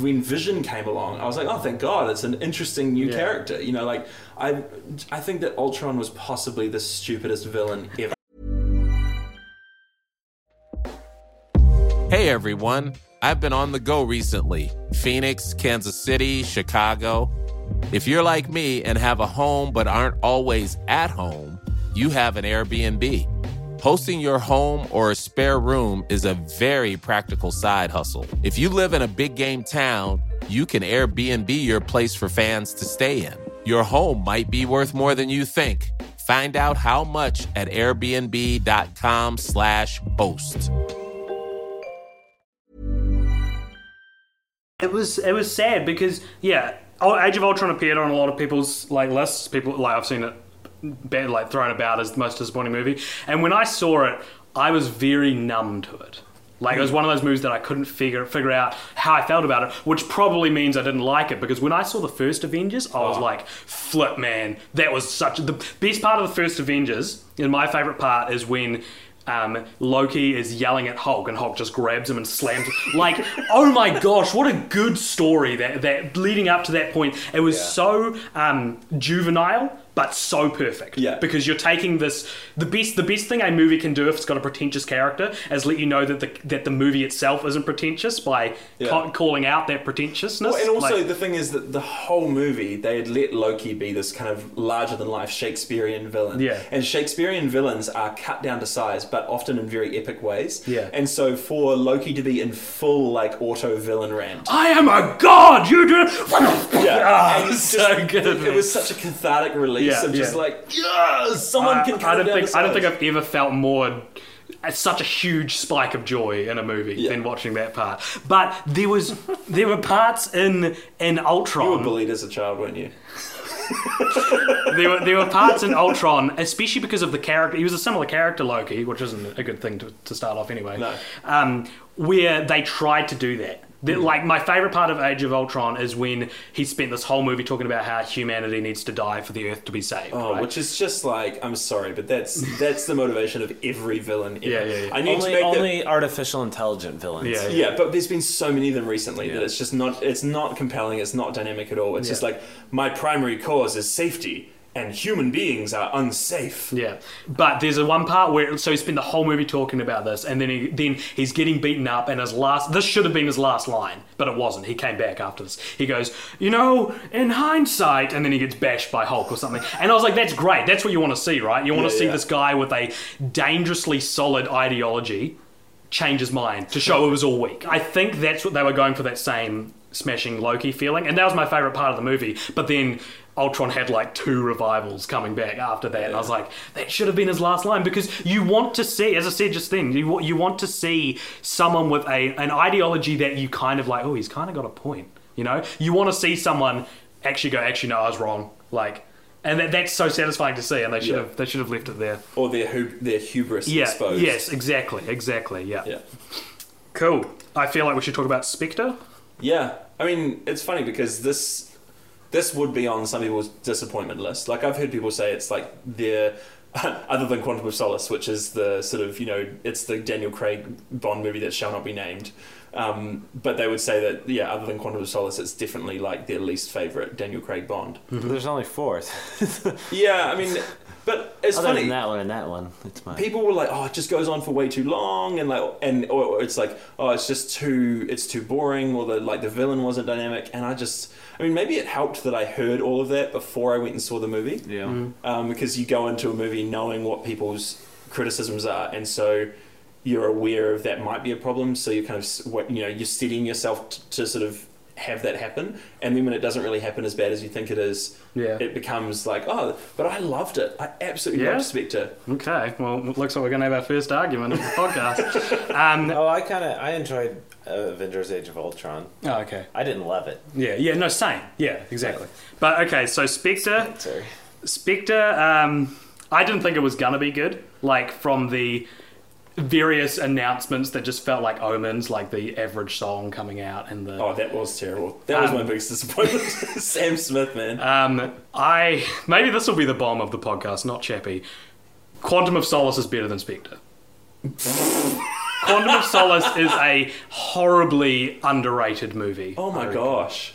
when Vision came along, I was like, oh, thank God, it's an interesting new Yeah. character. You know, like I I think that Ultron was possibly the stupidest villain ever. Hey everyone, I've been on the go recently Phoenix, Kansas City, Chicago. If you're like me and have a home but aren't always at home, you have an Airbnb. Hosting your home or a spare room is a very practical side hustle. If you live in a big game town, you can Airbnb your place for fans to stay in. Your home might be worth more than you think. Find out how much at airbnb.com/slash host. It was it was sad because yeah, Age of Ultron appeared on a lot of people's like lists. People like I've seen it bad, like thrown about as the most disappointing movie, and when I saw it, I was very numb to it. Like it was one of those movies that I couldn't figure figure out how I felt about it, which probably means I didn't like it because when I saw the first Avengers, I was like, "Flip, man, that was such the best part of the first Avengers." And my favorite part is when um, Loki is yelling at Hulk, and Hulk just grabs him and slams. him. Like, oh my gosh, what a good story that that leading up to that point. It was so um, juvenile, but so perfect. Yeah. because you're taking this the best the best thing a movie can do if it's got a pretentious character is let you know that the that the movie itself isn't pretentious by Yeah. ca- calling out that pretentiousness. Well, and also Like- the thing is that the whole movie they had let Loki be this kind of larger than life Shakespearean villain. Yeah. And Shakespearean villains are cut down to size, but often in very epic ways. Yeah. And so for Loki to be in full like auto villain rant. I am a god. You do. Yeah, Ah, so just- good, It, man. was such a cathartic release Yeah, of just yeah. like, yes, someone I, can I don't think I don't think I've ever felt more such a huge spike of joy in a movie Yeah. than watching that part. But there was there were parts in in Ultron. You were bullied as a child, weren't you? there were there were parts in Ultron, especially because of the character. He was a similar character, Loki, which isn't a good thing to, to start off anyway. No. Um, where they tried to do that. The- Like my favorite part of Age of Ultron is when he spent this whole movie talking about how humanity needs to die for the Earth to be saved. Oh, right? which is just like I'm sorry, but that's that's the motivation of every villain. Ever. Yeah, yeah, yeah. I need to Only, make that- only artificial intelligent villains. Yeah, Yeah, but there's been so many of them recently that it's just not it's not compelling, it's not dynamic at all. It's just like my primary cause is safety and human beings are unsafe. Yeah, but there's a one part where so he spent the whole movie talking about this, and then he then he's getting beaten up, and his last this should have been his last line, but it wasn't. He came back after this. He goes, you know, in hindsight, and then he gets bashed by Hulk or something, and I was like, that's great. That's what you want to see, right? You want to see yeah. this guy with a dangerously solid ideology change his mind to show it was all weak. I think that's what they were going for that same smashing Loki feeling, and that was my favorite part of the movie. But then Ultron had like two revivals coming back after that, and I was like, that should have been his last line because you want to see, as I said just then, you you want to see someone with a an ideology that you kind of like, oh, he's kind of got a point, you know? You want to see someone actually go, actually, no, I was wrong, like. And that, that's so satisfying to see, and they should Yeah. have they should have left it there. Or their hu- their hubris Yeah. exposed. Yes. Exactly. Exactly. Yeah. Yeah. Cool. I feel like we should talk about Spectre. Yeah. I mean, it's funny because this this would be on some people's disappointment list. Like I've heard people say it's like their other than Quantum of Solace, which is the sort of you know it's the Daniel Craig Bond movie that shall not be named. Um, but they would say that yeah, other than Quantum of Solace, it's definitely like their least favorite Daniel Craig Bond. There's only four. Yeah, I mean, but it's Other funny. than that one and that one, it's mine. people were like, "Oh, it just goes on for way too long," and like, and or, or it's like, "Oh, it's just too, it's too boring," or the like the villain wasn't dynamic. And I just, I mean, maybe it helped that I heard all of that before I went and saw the movie, yeah. um, because you go into a movie knowing what people's criticisms are, and so you're aware of that might be a problem. So you're kind of, what you know, you're steadying yourself t- to sort of have that happen, and then when it doesn't really happen as bad as you think it is, Yeah. it becomes like, oh, but I loved it. I absolutely Yeah? loved Spectre. Okay. Well, it looks like we're going to have our first argument of the podcast. um, Oh, I kind of I enjoyed Avengers: Age of Ultron. oh, okay. I didn't love it. Yeah. Yeah. No. Same. Yeah. Exactly. But okay. So Spectre. Sorry. Spectre. Um, I didn't think it was gonna be good. Like from the various announcements that just felt like omens, like the average song coming out and the. Oh, that was terrible. That was Um, my biggest disappointment. Sam Smith, man. Um, I maybe this will be the bomb of the podcast, not Chappie. Quantum of Solace is better than Spectre. Quantum of Solace is a horribly underrated movie. oh my gosh.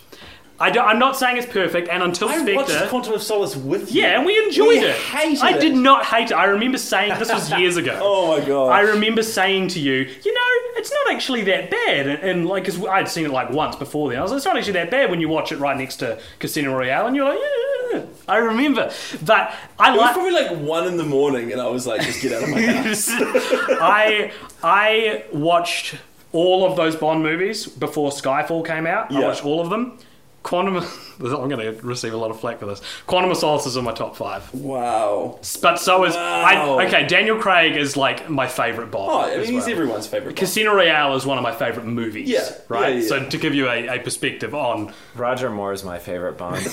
I am not saying it's perfect, and until I Spectre, watched Quantum of Solace with you. yeah, and we enjoyed We it. hated I it. did not hate it. I remember saying this was years ago. Oh my god. I remember saying to you, you know, it's not actually that bad. And, and like, because I'd seen it like once before then. I was like, it's not actually that bad when you watch it right next to Casino Royale. And you're like, yeah, yeah, yeah. I remember. But I it was like. probably like one in the morning, and I was like, just get out of my house. I I watched all of those Bond movies before Skyfall came out. I watched all of them. Quantum. I'm going to receive a lot of flack for this. Quantum of Solace is in my top five, wow. but so is Wow. I, okay. Daniel Craig is like my favorite Bond. Oh, I mean, he's well. everyone's favorite. Bond. Casino Royale is one of my favorite movies. Yeah, right. yeah, yeah. So to give you a, a perspective on, Roger Moore is my favorite Bond.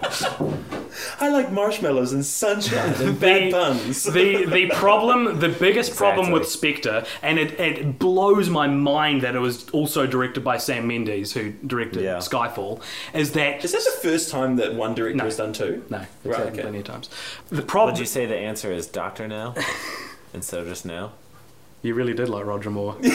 I like marshmallows and sunshine and bad The- puns. the the problem, the biggest problem Exactly. with Spectre, and it, it blows my mind that it was also directed by Sam Mendes, who directed Yeah. Skyfall, is that Is that the first time that one director No. has done two? no, it's Right, happened okay. plenty of times. The problem Would you say the answer is Doctor Now instead of just now? You really did like Roger Moore.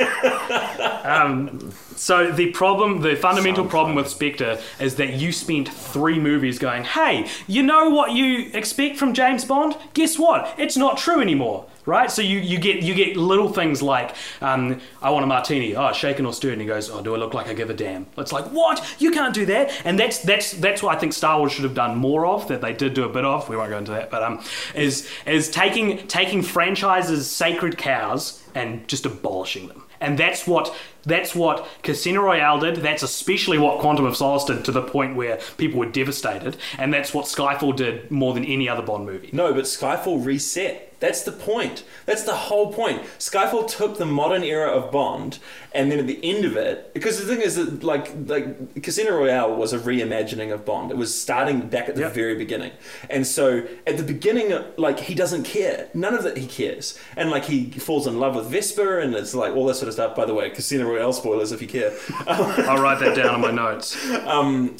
um, so the problem, the fundamental Sounds problem with Spectre is that you spent three movies going, "Hey, you know what you expect from James Bond? Guess what? It's not true anymore." Right, so you, you get you get little things like um, I want a martini. Oh, shaken or stirred. And he goes, Oh, do I look like I give a damn? It's like what? You can't do that. And that's that's that's what I think Star Wars should have done more of. That they did do a bit of. We won't go into that, but um, is is taking taking franchises sacred cows and just abolishing them. And that's what that's what Casino Royale did. That's especially what Quantum of Solace did to the point where people were devastated. And that's what Skyfall did more than any other Bond movie. No, but Skyfall reset That's the point. That's the whole point. Skyfall took the modern era of Bond, and then at the end of it, because the thing is that like like Casino Royale was a reimagining of Bond. It was starting back at the Yep. very beginning, and so at the beginning, like he doesn't care. None of it he cares, and like he falls in love with Vesper, and it's like all that sort of stuff. By the way, Casino Royale spoilers if you care. I'll write that down on my notes. Um,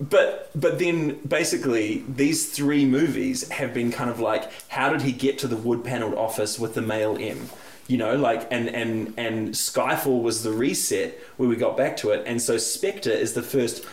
But but then basically these three movies have been kind of like how did he get to the wood paneled office with the male M? You know, like and and and Skyfall was the reset where we got back to it, and so Spectre is the first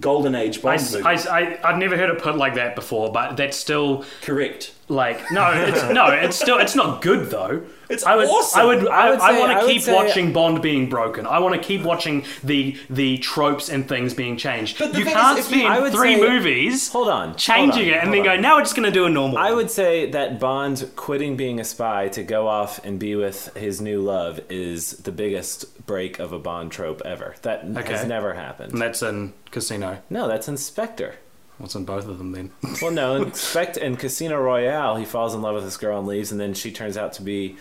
golden age I, Bond movie. I, I, I've never heard it put like that before, but that's still Correct. Like no, it's no, it's still it's not good though. It's I would, awesome. I would, I, I would I want to keep say- watching Bond being broken. I want to keep watching the the tropes and things being changed. But You can't is, if you- spend I would three say- movies Hold on, changing hold on, it and then on. go. Now we're just going to do a normal. I one." would say that Bond quitting being a spy to go off and be with his new love is the biggest break of a Bond trope ever. That Okay. has never and happened. that's in Casino. No, that's in Spectre. What's in both of them then? Well, no, in Spect in Casino Royale, he falls in love with this girl and leaves, and then she turns out to be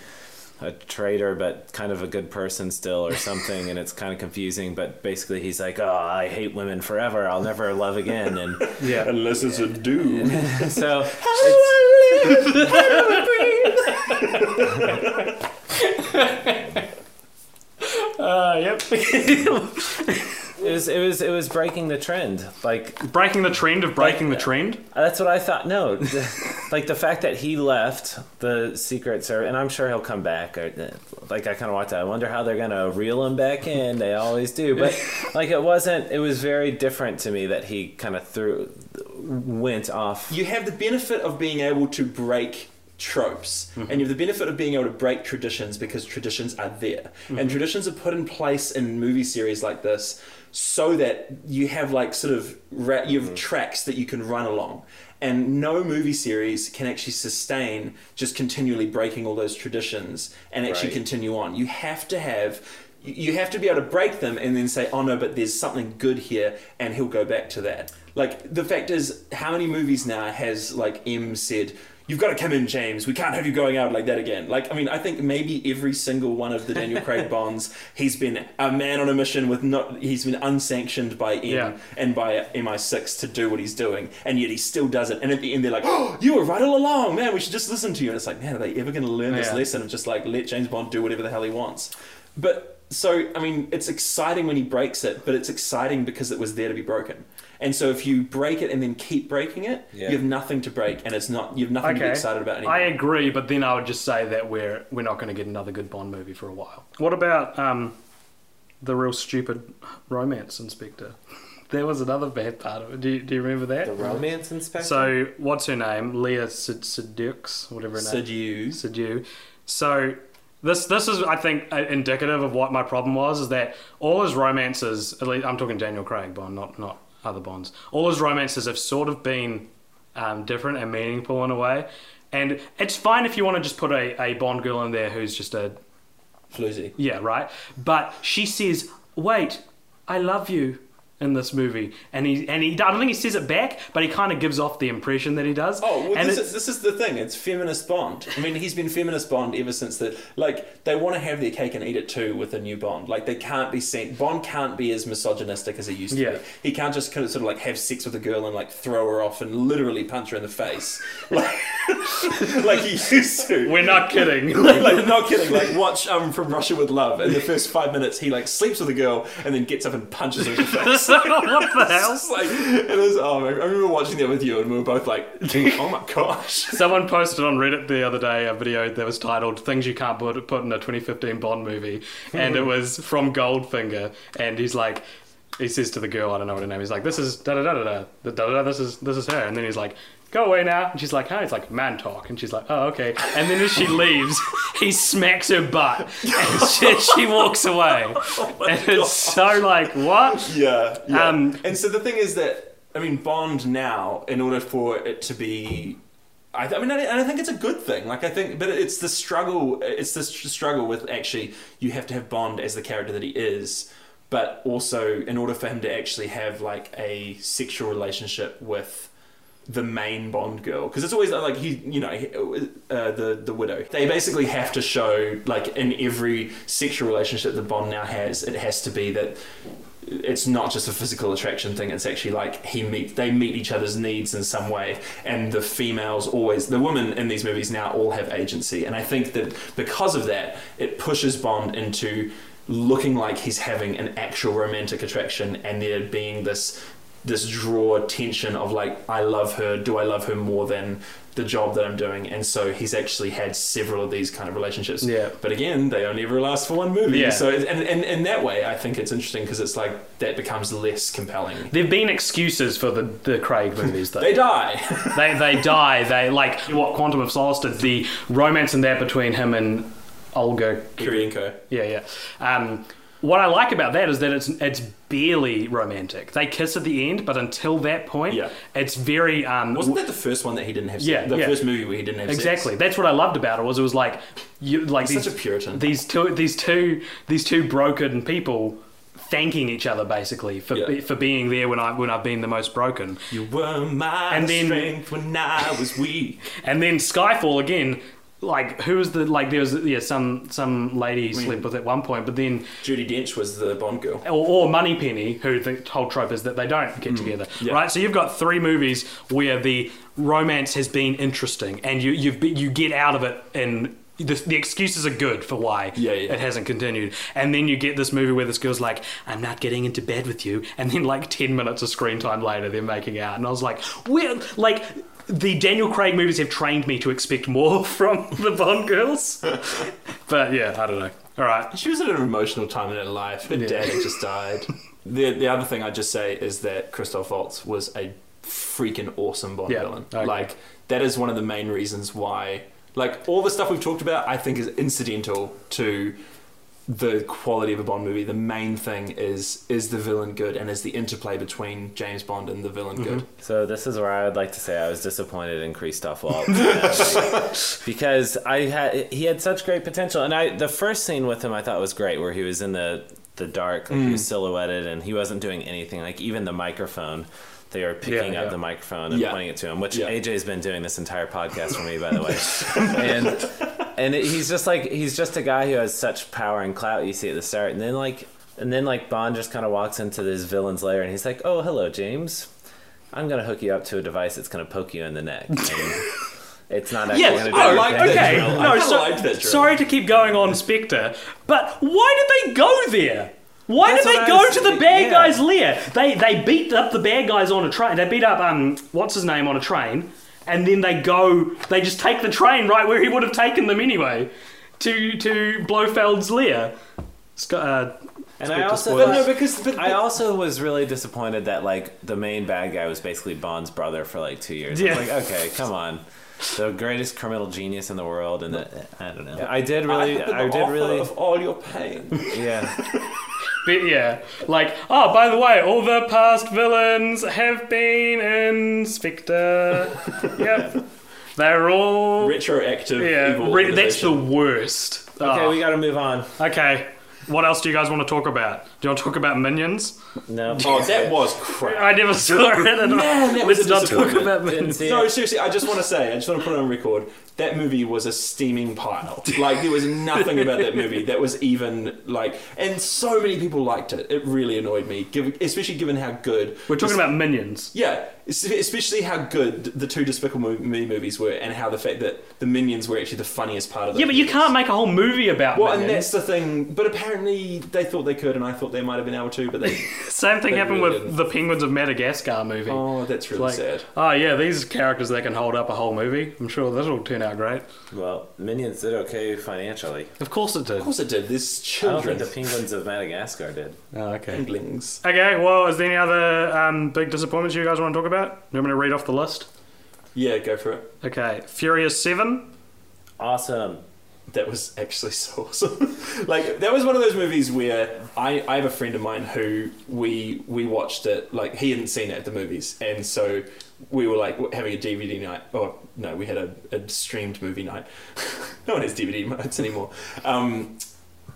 a traitor, but kind of a good person still, or something, and it's kind of confusing. But basically, he's like, "Oh, I hate women forever. I'll never love again." And yeah. Unless it's a dude. so, How do I live how do Uh, yep. It was it was it was breaking the trend. Like breaking the trend of breaking the trend. Uh, that's what I thought. No, like the fact that he left the Secret Service, and I'm sure he'll come back. Or, uh, like I kind of watched that. I wonder how they're gonna reel him back in. They always do, but like it wasn't. It was very different to me that he kind of threw, went off. you have the benefit of being able to break tropes. Mm-hmm. And you have the benefit of being able to break traditions because traditions are there. And mm-hmm. traditions are put in place in movie series like this so that you have like sort of ra- you have mm-hmm. tracks that you can run along. And no movie series can actually sustain just continually breaking all those traditions and actually Right. continue on. You have to have you have to be able to break them and then say, oh no, but there's something good here, and he'll go back to that. Like, the fact is, how many movies now has, like, M said, you've got to come in, James, we can't have you going out like that again? Like, I mean, I think maybe every single one of the Daniel Craig Bonds, he's been a man on a mission with not, he's been unsanctioned by M Yeah. and by MI6 to do what he's doing, and yet he still does it. And at the end, they're like, oh, you were right all along, man, we should just listen to you. And it's like, man, are they ever going to learn this Yeah. lesson of just like let James Bond do whatever the hell he wants? But so, I mean, it's exciting when he breaks it, but it's exciting because it was there to be broken. And so, if you break it and then keep breaking it, Yeah. you have nothing to break, and it's not you have nothing to be excited about anymore. I agree, but then I would just say that we're we're not going to get another good Bond movie for a while. What about um, the real stupid romance in Spectre? There was another bad part of it. Do you, do you remember that? The romance in Spectre. So what's her name? Leah Sid- Seydoux, whatever her name. Seduce. Sidiou. So this this is I think uh, indicative of what my problem was is that all his romances, at least I'm talking Daniel Craig Bond, not not other Bonds. All his romances have sort of been um, different and meaningful in a way. And it's fine if you want to just put a, a Bond girl in there who's just a Floozy. yeah, right. But she says, "Wait, I love you." In this movie, and he and he, I don't think he says it back, but he kind of gives off the impression that he does. Oh, well, and this, is, this is the thing. It's feminist Bond. I mean, he's been feminist Bond ever since the like. They want to have their cake and eat it too with a new Bond. Like they can't be seen. Bond can't be as misogynistic as he used to Yeah. be. He can't just kind of sort of like have sex with a girl and like throw her off and literally punch her in the face, like like he used to. we're not kidding. like, like, not kidding. Like, watch um from Russia with Love. In the first five minutes, he like sleeps with a girl and then gets up and punches her in the face. what the hell? Like, it is. Oh, I remember watching that with you, and we were both like, "Oh my gosh!" Someone posted on Reddit the other day a video that was titled "Things You Can't Put Put in a 2015 Bond Movie," and it hmm. was from Goldfinger, and he's like. He says to the girl, I don't know what her name is, like, this is da da da da da da da, this is, this is her. And then he's like, Go away now. And she's like, huh? It's like man talk. And she's like, oh, okay. And then as she leaves, he smacks her butt and she, she walks away. Oh and it's so like, what? Yeah, yeah. Um, and so the thing is that I mean, Bond now, in order for it to be. I, th- I mean, I, and I think it's a good thing. Like, I think, but it's the struggle. It's the struggle with actually, you have to have Bond as the character that he is, but also in order for him to actually have like a sexual relationship with the main Bond girl because it's always like he, you know, uh, the the widow. They basically have to show like in every sexual relationship that Bond now has, it has to be that it's not just a physical attraction thing. It's actually like he meet they meet each other's needs in some way, and the females always the women in these movies now all have agency, and I think that because of that, it pushes Bond into looking like he's having an actual romantic attraction, and there being this this draw tension of like I love her, do I love her more than the job that I'm doing? And so he's actually had several of these kind of relationships. Yeah. But again, they only ever last for one movie. Yeah. So and, and in that way, I think it's interesting because it's like that becomes less compelling. There've been excuses for the, the Craig movies though. They die. they they die. They like what Quantum of Solace did. The romance in there between him and Olga. Kurylenko. Yeah, yeah. Um, what I like about that is that it's it's barely romantic. They kiss at the end, but until that point, Yeah. it's very um, Wasn't that the first one that he didn't have? Sex? Yeah, the yeah. first movie where he didn't have sex? Exactly. That's what I loved about it. Was it was like you like He's these, such a Puritan. These two these two these two broken people thanking each other basically for Yeah. for being there when I when I've been the most broken. You were my And then- strength when I was weak. And then Skyfall again. Like who was the like there was yeah some some lady he slept with at one point, but then Judi Dench was the Bond girl. or, or Moneypenny, who the whole trope is that they don't get together, Mm. yeah. right? So you've got three movies where the romance has been interesting, and you you've be- you get out of it, and the, the excuses are good for why Yeah, yeah. it hasn't continued. And then you get this movie where this girl's like, "I'm not getting into bed with you," and then like ten minutes of screen time later, they're making out, and I was like, "Well, like." The Daniel Craig movies have trained me to expect more from the Bond girls, but yeah, I don't know. All right, She was at an emotional time in her life. Her dad had just died. The the other thing I'd just say is that Christoph Waltz was a freaking awesome Bond Yeah, villain. Agree. Like that is one of the main reasons why like all the stuff we've talked about I think is incidental to the quality of a Bond movie. The main thing is is the villain good and is the interplay between James Bond and the villain Mm-hmm. good. So this is where I would like to say I was disappointed in Christoph Waltz because I had he had such great potential, and I the first scene with him I thought was great, where he was in the the dark, like he Mm. was silhouetted, and he wasn't doing anything. Like even the microphone, they were picking Yeah, up yeah. the microphone and Yeah. pointing it to him, which Yeah. AJ's been doing this entire podcast for me, by the way, and and it, he's just like he's just a guy who has such power and clout. You see at the start, and then like. And then, like Bond just kind of walks into this villain's lair, and he's like, "Oh, hello, James. I'm gonna hook you up to a device that's gonna poke you in the neck. It's not actually Yeah, gonna do oh, anything. like, okay. drill. I No, so, liked that sorry to keep going on Spectre, but why did they go there? Why That's did they go to the thinking, bad yeah. guys' lair? They they beat up the bad guys on a train. They beat up um what's his name on a train, and then they go. They just take the train right where he would have taken them anyway, to to Blofeld's lair. Sc- Uh, And I also, spoilers. thought- No, because but, I also was really disappointed that like the main bad guy was basically Bond's brother for like two years. I Yeah. like, okay, come on. The greatest criminal genius in the world, and the, I don't know. I did really, have the I, did really, of all your pain. yeah. But yeah, like, oh, by the way, all the past villains have been in Spectre. yep. They're all. Retroactive yeah, evil re- that's the worst. Okay, Oh, we got to move on. okay. What else do you guys want to talk about? Do you want to talk about Minions? No. Oh, that was crap. I never saw it. and Man, that was Let's a not talk about Minions. No, seriously, I just want to say, I just want to put it on record. That movie was a steaming pile. Like there was nothing about that movie that was even like, and so many people liked it. It really annoyed me, given, especially given how good. We're talking about Minions. Yeah, especially how good the two Despicable Me movies were, and how the fact that the Minions were actually the funniest part of the. Yeah, but you can't make a whole movie about it. Well, and that's the thing. But apparently, they thought they could, and I thought they might have been able to, but they. Same thing They happened really with didn't. the Penguins of Madagascar movie. oh, that's really like, sad. oh yeah, these characters that can hold up a whole movie. I'm sure this will turn out great. Well, Minions did okay financially. Of course it did. Of course, it did. There's I don't children. think the Penguins of Madagascar did. Oh, okay. Penguins. Okay, well, is there any other um, big disappointments you guys want to talk about? You want me to read off the list? Yeah, go for it. Okay, Furious 7. Awesome. That was actually so awesome. like that was one of those movies where I, I have a friend of mine who we we watched it like he hadn't seen it at the movies and so we were like having a DVD night or no we had a, a streamed movie night. no one has DVD nights anymore. Um,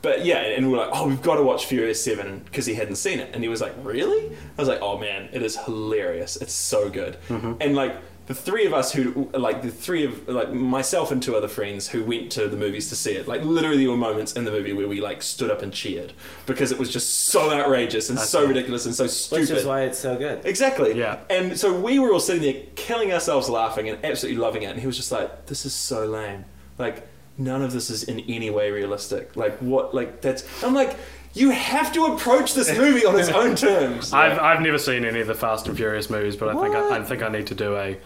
but yeah, and we were like, oh, we've got to watch Furious Seven because he hadn't seen it, and he was like, really? I was like, oh man, it is hilarious. It's so good, and like the three of us who like the three of like myself and two other friends who went to the movies to see it. Like literally, there were moments in the movie where we like stood up and cheered because it was just so outrageous and so ridiculous and so stupid. Which is why it's so good. Exactly. Yeah. And so we were all sitting there killing ourselves laughing and absolutely loving it. And he was just like, this is so lame. Like, none of this is in any way realistic. Like, what? Like, that's. I'm like, you have to approach this movie on its own terms. I've, I've never seen any of the Fast and Furious movies, but I think I, I think I need to do a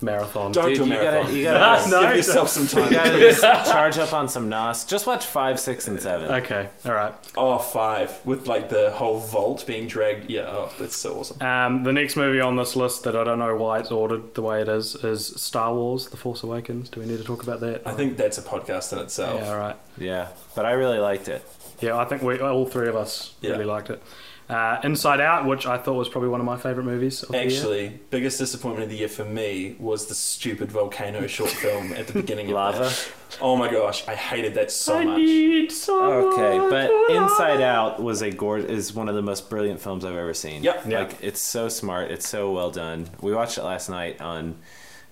marathon. Don't Dude, do a you marathon. gotta, you gotta, No. Give yourself some time. you gotta just charge up on some NOS. Just watch five, six, and seven. Okay, all right. Oh, five. With like the whole vault being dragged. Yeah, oh, that's so awesome. Um, the next movie on this list that I don't know why it's ordered the way it is is Star Wars: The Force Awakens. Do we need to talk about that? I think that's a podcast in itself. Yeah, all right. Yeah, but I really liked it. Yeah, I think we all three of us Yeah. really liked it. Uh, Inside Out, which I thought was probably one of my favourite movies. Of the year. Actually, biggest disappointment of the year for me was the stupid volcano short film at the beginning of Lava. that. Oh my gosh, I hated that so I much. need Okay, but Inside. Out was a gor- is one of the most brilliant films I've ever seen. Yep. Yeah. Like it's so smart, it's so well done. We watched it last night on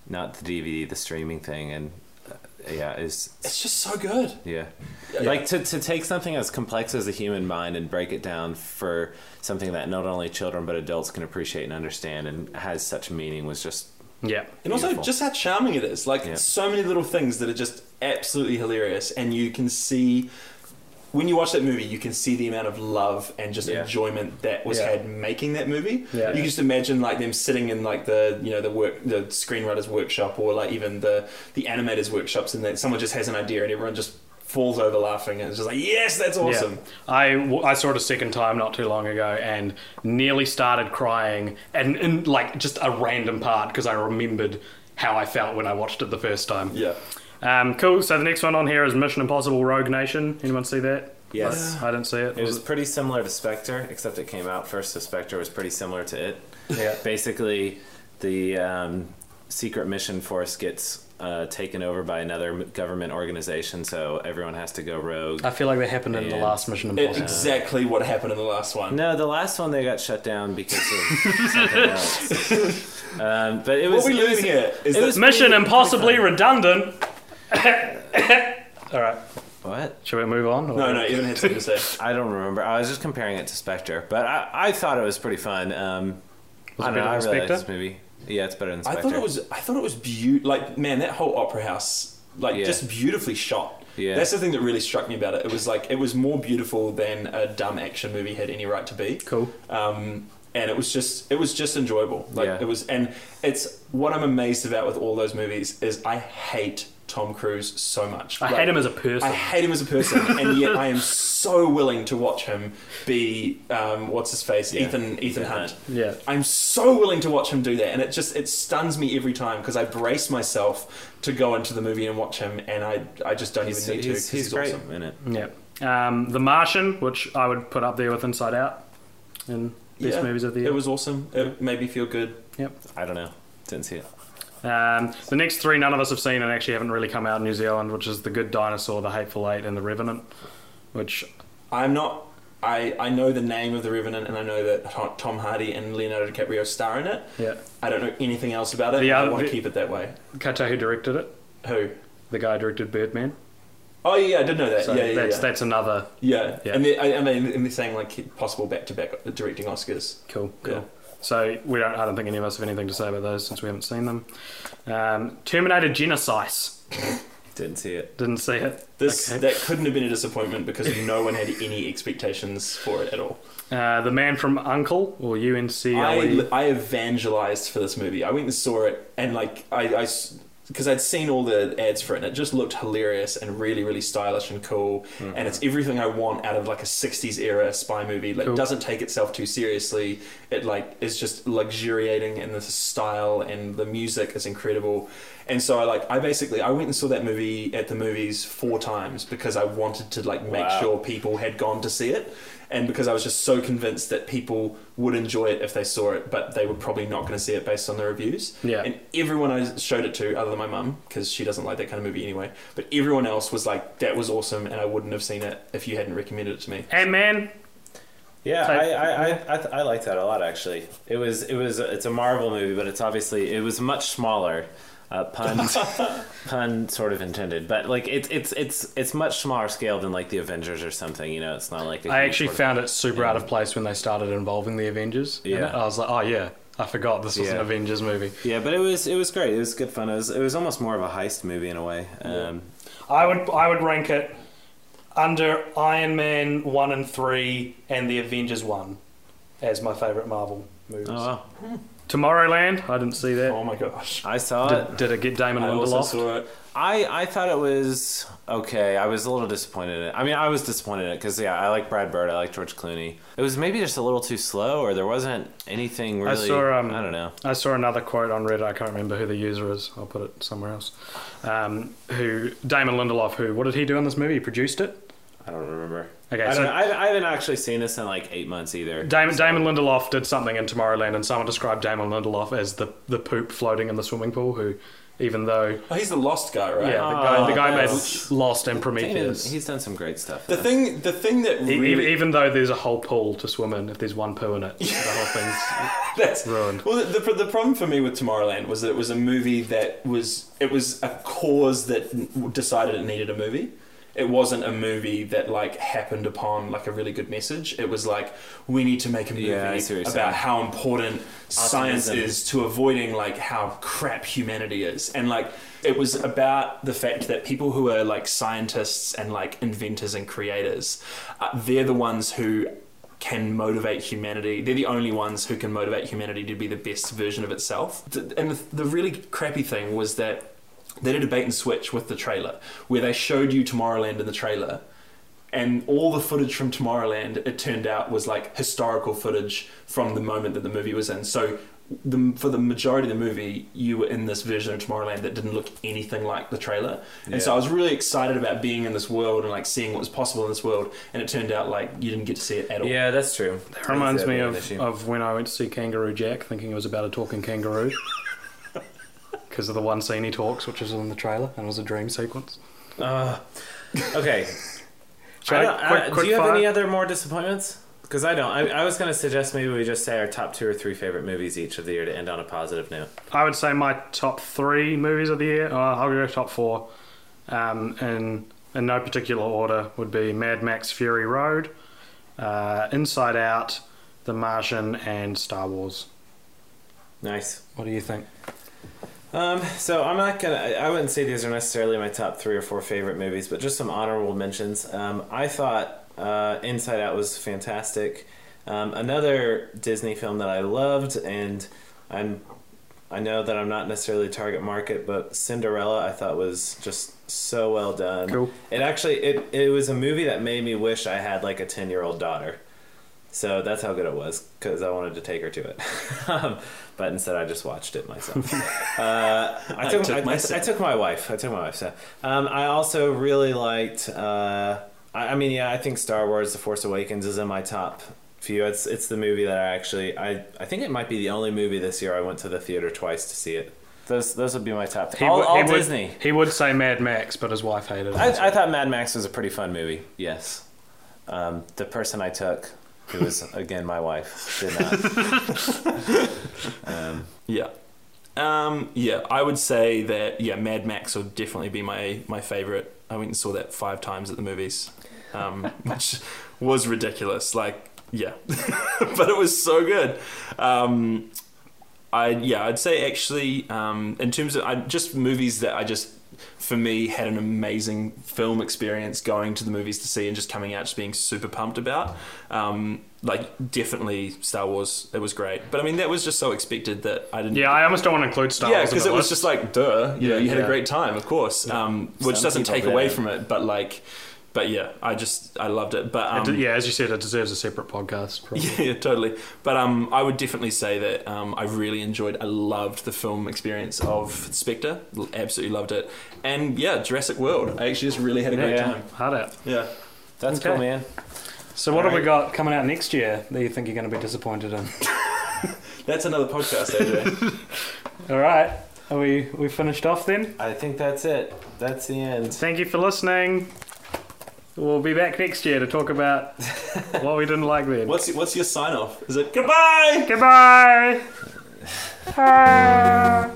not the DVD, the streaming thing, and yeah, it's It's just so good. yeah. Yeah. Like to to take something as complex as the human mind and break it down for something that not only children but adults can appreciate and understand and has such meaning was just Yeah. And also just how charming it is. Like Yeah. so many little things that are just absolutely hilarious and you can see when you watch that movie you can see the amount of love and just Yeah. enjoyment that was Yeah. had making that movie. Yeah. You can just imagine like them sitting in like the you know the work the screenwriters workshop or like even the the animators workshops and then someone just has an idea and everyone just falls over laughing and it's just like yes that's awesome. Yeah. I saw it a second time not too long ago and nearly started crying and in like just a random part because I remembered how I felt when I watched it the first time. Yeah. Um, cool. So the next one on here is Mission Impossible Rogue Nation. Anyone see that? Yes. I didn't see it. It was pretty similar to Spectre, except it came out first. So Spectre was pretty similar to it. Yeah. Basically, the um, secret mission force gets uh, taken over by another government organization, so everyone has to go rogue. I feel like that happened in the last Mission It, Impossible. exactly what happened in the last one. No, the last one they got shut down because of something else. Um, but it was. What we it was- learning here is it that was Mission pretty- Impossibly pretty redundant. All right. fun. What? Shall we move on? or- no, no, Evan had something to say. I don't remember. I was just comparing it to Spectre, but I, I thought it was pretty fun. Um, Was I don't know. I than really liked this movie. Yeah, it's better than I thought it was. I thought it was beautiful. Like man, that whole opera house, like Yeah. just beautifully shot. Yeah. That's the thing that really struck me about it. It was like it was more beautiful than a dumb action movie had any right to be. Cool. Um, and it was just it was just enjoyable. Like Yeah. it was, and it's what I'm amazed about with all those movies is I hate Tom Cruise so much. I Like, hate him as a person. I hate him as a person, and yet I am so willing to watch him be um, what's his face, Yeah. Ethan Ethan Yeah. Hunt. Yeah. I'm so willing to watch him do that, and it just it stuns me every time because I brace myself to go into the movie and watch him, and I I just don't He's, even need to. he's, 'cause he's great awesome. in it. Yeah. Um, the Martian, which I would put up there with Inside Out, and best Yeah, movies of the year. It was awesome. It made me feel good. Yep. I don't know. Didn't see it. Um, the next three none of us have seen and actually haven't really come out in New Zealand, which is The Good Dinosaur, The Hateful Eight, and The Revenant. Which I'm not. I, I know the name of the Revenant and I know that Tom- Hardy and Leonardo DiCaprio star in it. yeah, I don't know anything else about it. The and I want to keep it that way. Kata who directed it, Who? the guy who directed Birdman. Oh yeah, I did know that. So yeah, yeah, that's yeah. that's another yeah. yeah. And they, I, I mean, and they're saying like possible back-to-back directing Oscars. cool. Cool. Yeah. So we don't. I don't think any of us have anything to say about those since we haven't seen them. Um, Terminator Genisys. Didn't see it. Didn't see it. This Okay. that couldn't have been a disappointment because no one had any expectations for it at all. Uh, the Man from Uncle or UNCLE. I, I evangelized for this movie. I went and saw it, and like I, because I'd seen all the ads for it, and it just looked hilarious and really, really stylish and cool. Mm-hmm. And it's everything I want out of like a '60s era spy movie. Like, Cool. doesn't take itself too seriously. It like is just luxuriating in the style, and the music is incredible. And so I like I basically I went and saw that movie at the movies four times because I wanted to like make Wow. sure people had gone to see it and because I was just so convinced that people would enjoy it if they saw it, but they were probably not going to see it based on the reviews. Yeah. And everyone I showed it to, other than my mum, because she doesn't like that kind of movie anyway, but everyone else was like, "That was awesome," and I wouldn't have seen it if you hadn't recommended it to me. Ant Man. Yeah, type- I I, I, I, th- I like that a lot actually. It was it was it's a Marvel movie, but it's obviously it was much smaller. Uh, pun pun sort of intended, but like it's it's it's it's much smaller scale than like the Avengers or something. You know, it's not like I actually found it super out of place when they started involving the Avengers. Yeah. it. I was like, oh yeah, I forgot this was an Avengers movie. Yeah, but it was it was great. It was good fun. It was it was almost more of a heist movie in a way. Um, I would I would rank it under Iron Man one and three and the Avengers one as my favorite Marvel movies. oh, wow. Tomorrowland, I didn't see that. Oh my gosh. I saw it. Did, did it get Damon I also Lindelof? saw it. I, I thought it was okay. I was a little disappointed in it. I mean, I was disappointed in it because yeah, I like Brad Bird. I like George Clooney. It was maybe just a little too slow, or there wasn't anything really. I saw. Um, I don't know. I saw another quote on Reddit. I can't remember who the user is. I'll put it somewhere else. Um, who Damon Lindelof? Who? What did he do in this movie? He produced it. I don't remember. Okay, I, so- don't know. I, I haven't actually seen this in like eight months either. Damon, So- Damon Lindelof did something in Tomorrowland, and someone described Damon Lindelof as the the poop floating in the swimming pool. Who, even though Oh, he's the lost guy, right? yeah, the oh, guy, the guy made Lost and Damon, Prometheus. he's done some great stuff. The thing, the thing that really e- even though there's a whole pool to swim in, if there's one poo in it, the whole thing's That's Ruined. Well, the, the, the problem for me with Tomorrowland was that it was a movie that was it was a cause that decided it needed a movie. It wasn't a movie that like happened upon like a really good message. It was like we need to make a movie Yeah, I see what you're about saying. how important science is to avoiding like how crap humanity is, and like it was about the fact that people who are like scientists and like inventors and creators, uh, they're the ones who can motivate humanity. They're the only ones who can motivate humanity to be the best version of itself. And the really crappy thing was that they did a bait and switch with the trailer, where they showed you Tomorrowland in the trailer, and all the footage from Tomorrowland, it turned out, was like historical footage from the moment that the movie was in. So. The, for the majority of the movie, you were in this version of Tomorrowland that didn't look anything like the trailer, and so I was really excited about being in this world and like seeing what was possible in this world. And it turned out like you didn't get to see it at all. yeah, that's true. It reminds That's me of, of when I went to see Kangaroo Jack, thinking it was about a talking kangaroo. Because of the one scene he talks, which is in the trailer, and was a dream sequence. Uh, okay. I I- don't- I- quick- do quick you have any other more disappointments? Because I don't. I, I was going to suggest maybe we just say our top two or three favorite movies each of the year to end on a positive note. I would say my top three movies of the year. Uh, I'll go top four. Um, in in no particular order would be Mad Max: Fury Road, uh, Inside Out, The Martian, and Star Wars. Nice. What do you think? Um, so I'm not gonna. I wouldn't say these are necessarily my top three or four favorite movies, but just some honorable mentions. Um, I thought uh, Inside Out was fantastic. Um, another Disney film that I loved, and I'm. I know that I'm not necessarily target market, but Cinderella I thought was just so well done. Cool. It actually it it was a movie that made me wish I had like a ten year old daughter. So that's how good it was because I wanted to take her to it, um, but instead I just watched it myself. uh, I, took, took I, my I, son. I took my wife. I took my wife. So um, I also really liked. Uh, I, I mean, yeah, I think Star Wars: The Force Awakens is in my top few. It's it's the movie that I actually I I think it might be the only movie this year I went to the theater twice to see it. Those those would be my top. He all would- all he would- Disney. he would say Mad Max, but his wife hated it. I, I thought Mad Max was a pretty fun movie. Yes. Um, the person I took, who was again my wife, did not. um, Yeah. Um, yeah, I would say that yeah, Mad Max would definitely be my my favorite. I went and saw that five times at the movies, um, which was ridiculous. Like, yeah, but it was so good. Um, I yeah, I'd say actually um, in terms of I, just movies that I just for me had an amazing film experience going to the movies to see and just coming out just being super pumped about. Um, like definitely Star Wars, it was great. But I mean that was just so expected that I didn't. yeah, I almost don't want to include Star Yeah, Wars. in because the it was just like, duh, you know, you had Yeah. a great time, of course, um, which Some doesn't take away from it, but like, but yeah, I just I loved it. But um, d- yeah, as you said, it deserves a separate podcast. Probably. yeah, totally. But um, I would definitely say that um, I really enjoyed, I loved the film experience of Spectre. Absolutely loved it. And yeah, Jurassic World. I actually just really had a great Yeah. time. Hard out. Yeah. that's Okay. cool, man. So, what have we got coming out next year that you think you're going to be disappointed in? That's another podcast, AJ. All right, are we we finished off then? I think that's it. That's the end. Thank you for listening. We'll be back next year to talk about what we didn't like then. What's what's your sign off? Is it goodbye? Goodbye.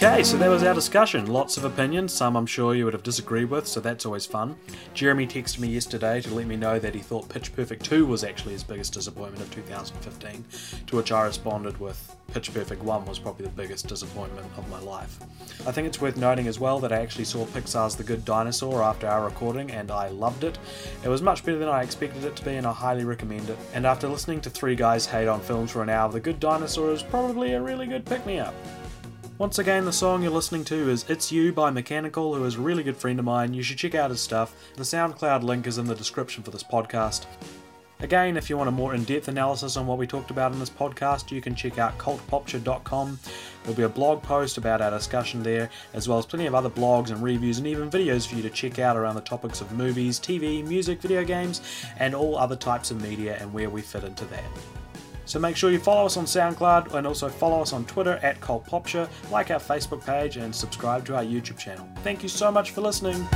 Okay, so that was our discussion. Lots of opinions, some I'm sure you would have disagreed with, so that's always fun. Jeremy texted me yesterday to let me know that he thought Pitch Perfect 2 was actually his biggest disappointment of 2015, to which I responded with Pitch Perfect 1 was probably the biggest disappointment of my life. I think it's worth noting as well that I actually saw Pixar's The Good Dinosaur after our recording and I loved it. It was much better than I expected it to be and I highly recommend it. And after listening to three guys hate on films for an hour, The Good Dinosaur is probably a really good pick me up. Once again, the song you're listening to is It's You by Mechanical, who is a really good friend of mine. You should check out his stuff. The SoundCloud link is in the description for this podcast. Again, if you want a more in depth analysis on what we talked about in this podcast, you can check out cultpopture.com. There'll be a blog post about our discussion there, as well as plenty of other blogs and reviews and even videos for you to check out around the topics of movies, TV, music, video games, and all other types of media and where we fit into that. So make sure you follow us on SoundCloud and also follow us on Twitter at CultPopture, like our Facebook page, and subscribe to our YouTube channel. Thank you so much for listening.